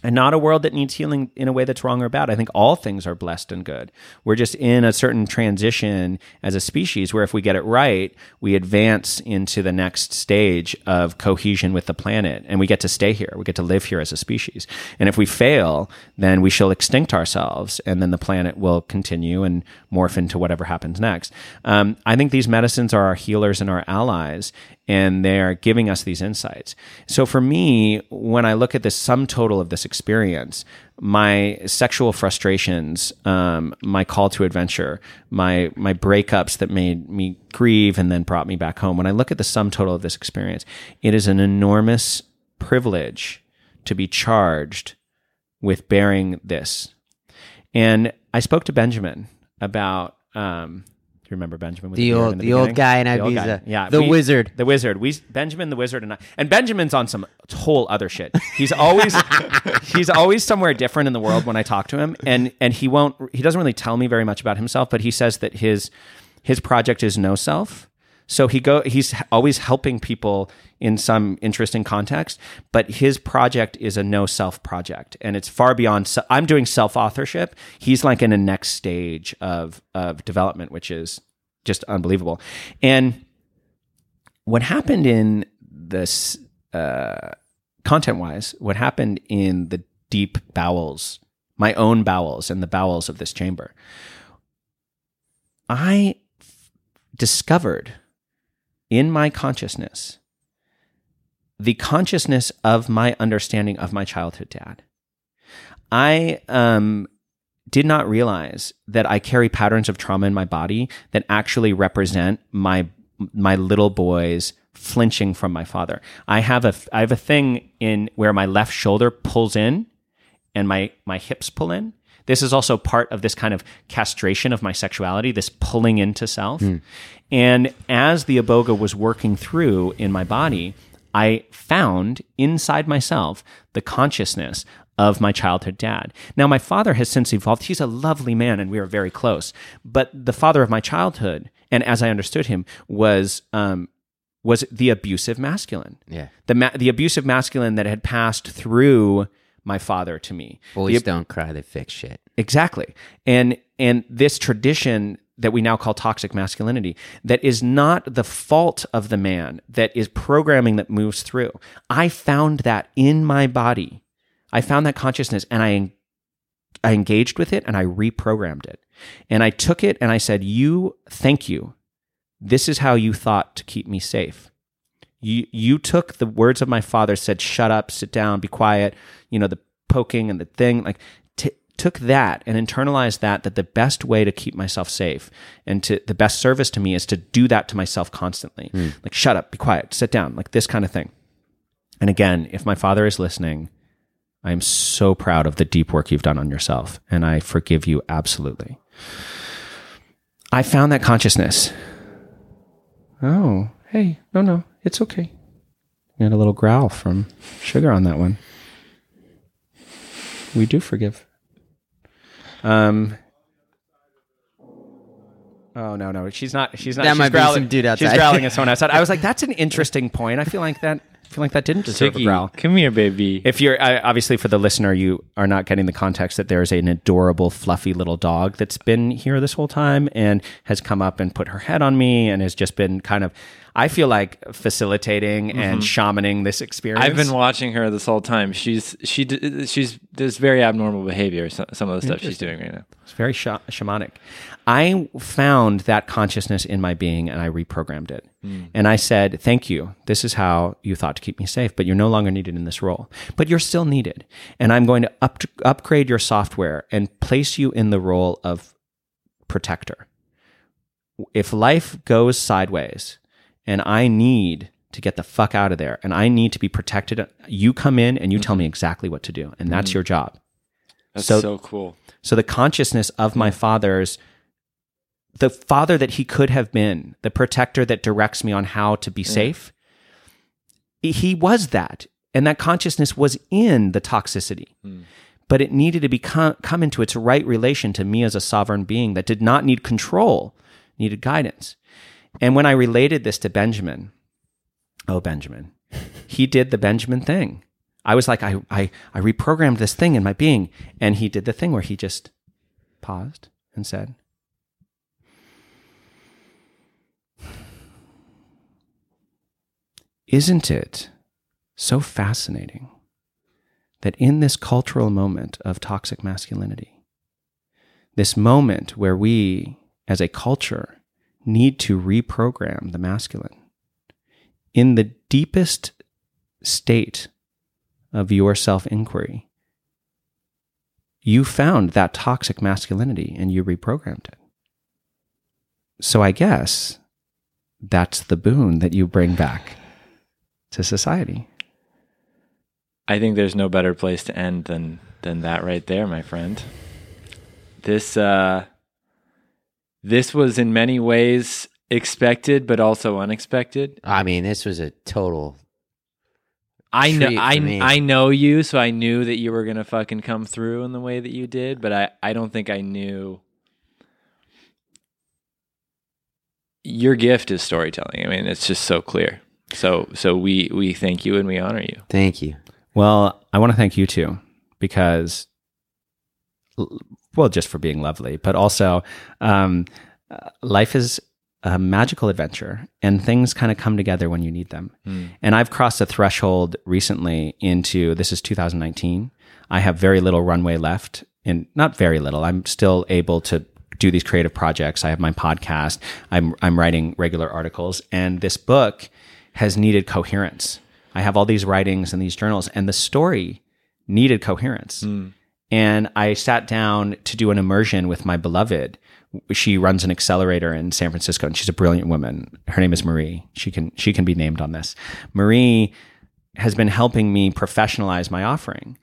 And not a world that needs healing in a way that's wrong or bad. I think all things are blessed and good. We're just in a certain transition as a species where if we get it right, we advance into the next stage of cohesion with the planet and we get to stay here. We get to live here as a species. And if we fail, then we shall extinct ourselves and then the planet will continue and morph into whatever happens next. Um, I think these medicines are our healers and our allies and they're giving us these insights. So for me, when I look at the sum total of this experience, my sexual frustrations, um, my call to adventure, my my breakups that made me grieve and then brought me back home. When I look at the sum total of this experience, it is an enormous privilege to be charged with bearing this. And I spoke to Benjamin about. Um, do you remember Benjamin? with The beard old- in the old guy in The. Ibiza. Yeah, The wizard. the wizard. We Benjamin the wizard and I, and Benjamin's on some whole other shit. He's always he's always somewhere different in the world when I talk to him, and and he won't he doesn't really tell me very much about himself, but he says that his his project is no self. So he go he's always helping people in some interesting context, but his project is a no self project and it's far beyond se- I'm doing self authorship. He's like in a next stage of of development which is just unbelievable. And what happened in this uh, content wise, what happened in the deep bowels, my own bowels and the bowels of this chamber, I f- discovered in my consciousness the consciousness of my understanding of my childhood dad. I um, did not realize that I carry patterns of trauma in my body that actually represent my my little boy's flinching from my father. I have a I have a thing in where my left shoulder pulls in and my my hips pull in. This is also part of this kind of castration of my sexuality, this pulling into self. And as the iboga was working through in my body, I found inside myself the consciousness of my childhood dad. Now, my father has since evolved. He's a lovely man and we are very close. But the father of my childhood, and as I understood him, was um, was the abusive masculine. Yeah. The ma- the abusive masculine that had passed through my father to me. Boys The- don't cry; they fix shit. Exactly. And and this tradition that we now call toxic masculinity that is not the fault of the man that is programming that moves through. I found that in my body. I found that consciousness and I I engaged with it and I reprogrammed it. And I took it and I said, "You thank you. This is how you thought to keep me safe." You you took the words of my father said shut up sit down be quiet you know the poking and the thing like t- took that and internalized that that the best way to keep myself safe and to the best service to me is to do that to myself constantly. Hmm. Like shut up be quiet sit down like this kind of thing. And again if my father is listening i am so proud of the deep work you've done on yourself and i forgive you absolutely. I found that consciousness. Oh, hey, no, no, it's okay. You had a little growl from Sugar on that one. We do forgive. Um. Oh no, no, she's not. She's not. That she's might be some dude outside. She's growling at someone outside. I was like, that's an interesting point. I feel like that. Feel like that didn't deserve Chicky, a growl. come here, baby. If you're I, obviously for the listener, you are not getting the context that there is an adorable, fluffy little dog that's been here this whole time and has come up and put her head on me and has just been kind of, I feel like facilitating and mm-hmm. shamaning this experience. I've been watching her this whole time. She's she she's there's very abnormal behavior. Some, some of the stuff she's doing right now. It's very sha- shamanic. I found that consciousness in my being and I reprogrammed it. Mm. And I said, Thank you. This is how you thought to keep me safe, but you're no longer needed in this role. But you're still needed. And I'm going to up- upgrade your software and place you in the role of protector. If life goes sideways and I need to get the fuck out of there and I need to be protected, you come in and you tell me mm-hmm. exactly what to do. And that's mm-hmm. your job. That's So- so, cool. So the consciousness of my father's, the father that he could have been, the protector that directs me on how to be mm. safe, he was that. And that consciousness was in the toxicity. Hmm. But it needed to become come into its right relation to me as a sovereign being that did not need control, needed guidance. And when I related this to Benjamin, oh Benjamin, he did the Benjamin thing. I was like, I, I, I reprogrammed this thing in my being. And he did the thing where he just paused and said, Isn't it so fascinating that in this cultural moment of toxic masculinity, this moment where we as a culture need to reprogram the masculine, in the deepest state of your self inquiry, you found that toxic masculinity and you reprogrammed it. So I guess that's the boon that you bring back to society. I think there's no better place to end than than that right there, my friend. This uh this was in many ways expected but also unexpected. I mean, this was a total. I know I me. I know you, so I knew that you were going to fucking come through in the way that you did, but I I don't think I knew your gift is storytelling. I mean, it's just so clear. So so we we thank you and we honor you. Thank you. Well, I want to thank you too because, well, just for being lovely, but also um, uh, life is a magical adventure and things kind of come together when you need them. And I've crossed a threshold recently into this is 2019. I have very little runway left and not very little. I'm still able to do these creative projects. I have my podcast. I'm I'm writing regular articles and this book has needed coherence. I have all these writings and these journals and the story needed coherence. And I sat down to do an immersion with my beloved. She runs an accelerator in San Francisco and she's a brilliant woman. Her name is Marie. She can she can be named on this. Marie has been helping me professionalize my offering.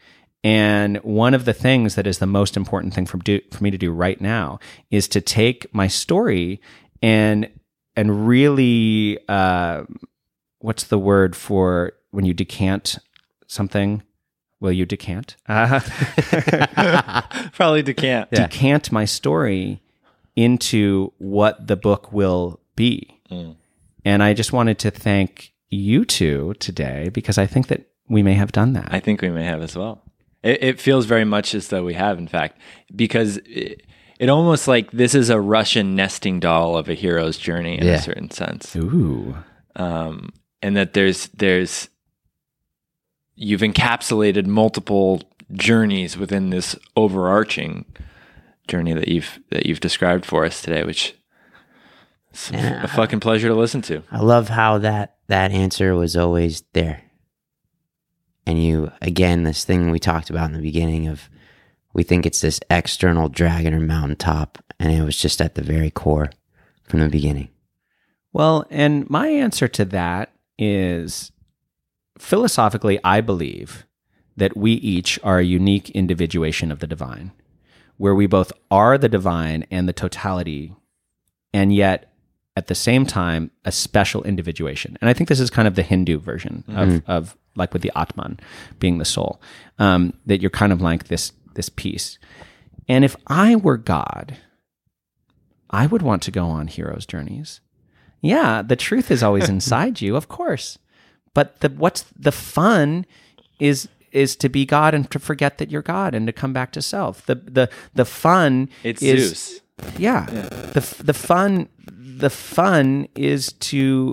And one of the things that is the most important thing for, do, for me to do right now is to take my story and and really uh, what's the word for when you decant something? Will you decant? Uh, Probably decant. decant my story into what the book will be. And I just wanted to thank you two today because I think that we may have done that. I think we may have as well. It, it feels very much as though we have, in fact, because it, it almost like this is a Russian nesting doll of a hero's journey in Yeah. a certain sense, Ooh. um, and that there's there's you've encapsulated multiple journeys within this overarching journey that you've that you've described for us today, which is a fucking pleasure to listen to. I love how that that answer was always there. And you again this thing we talked about in the beginning of we think it's this external dragon or mountaintop and it was just at the very core from the beginning. Well, and my answer to that is philosophically, I believe that we each are a unique individuation of the divine, where we both are the divine and the totality, and yet at the same time, a special individuation. And I think this is kind of the Hindu version of, of like with the Atman being the soul, um, that you're kind of like this, this piece. And if I were God, I would want to go on hero's journeys. Yeah, the truth is always inside you, of course. But the what's the fun is is to be God and to forget that you're God and to come back to self. The the the fun It's is Zeus. yeah. The the fun the fun is to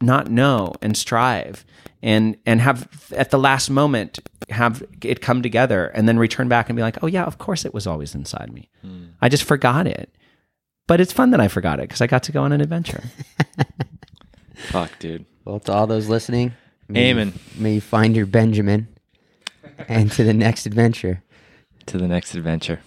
not know and strive and and have at the last moment have it come together and then return back and be like, "Oh yeah, of course it was always inside me. Hmm. I just forgot it." But it's fun that I forgot it because I got to go on an adventure. Fuck, dude. Well, to all those listening, may Amen. You, may you find your Benjamin and to the next adventure. To the next adventure.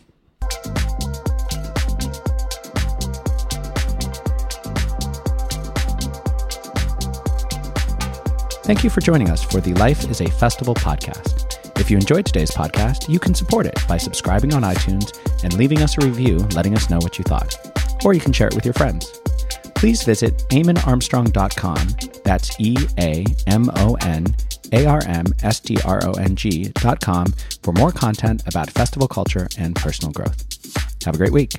Thank you for joining us for the Life is a Festival podcast. If you enjoyed today's podcast, you can support it by subscribing on iTunes and leaving us a review letting us know what you thought. Or you can share it with your friends. Please visit eamonarmstrong.com. That's E A M O N A R M S T R O N G.com for more content about festival culture and personal growth. Have a great week.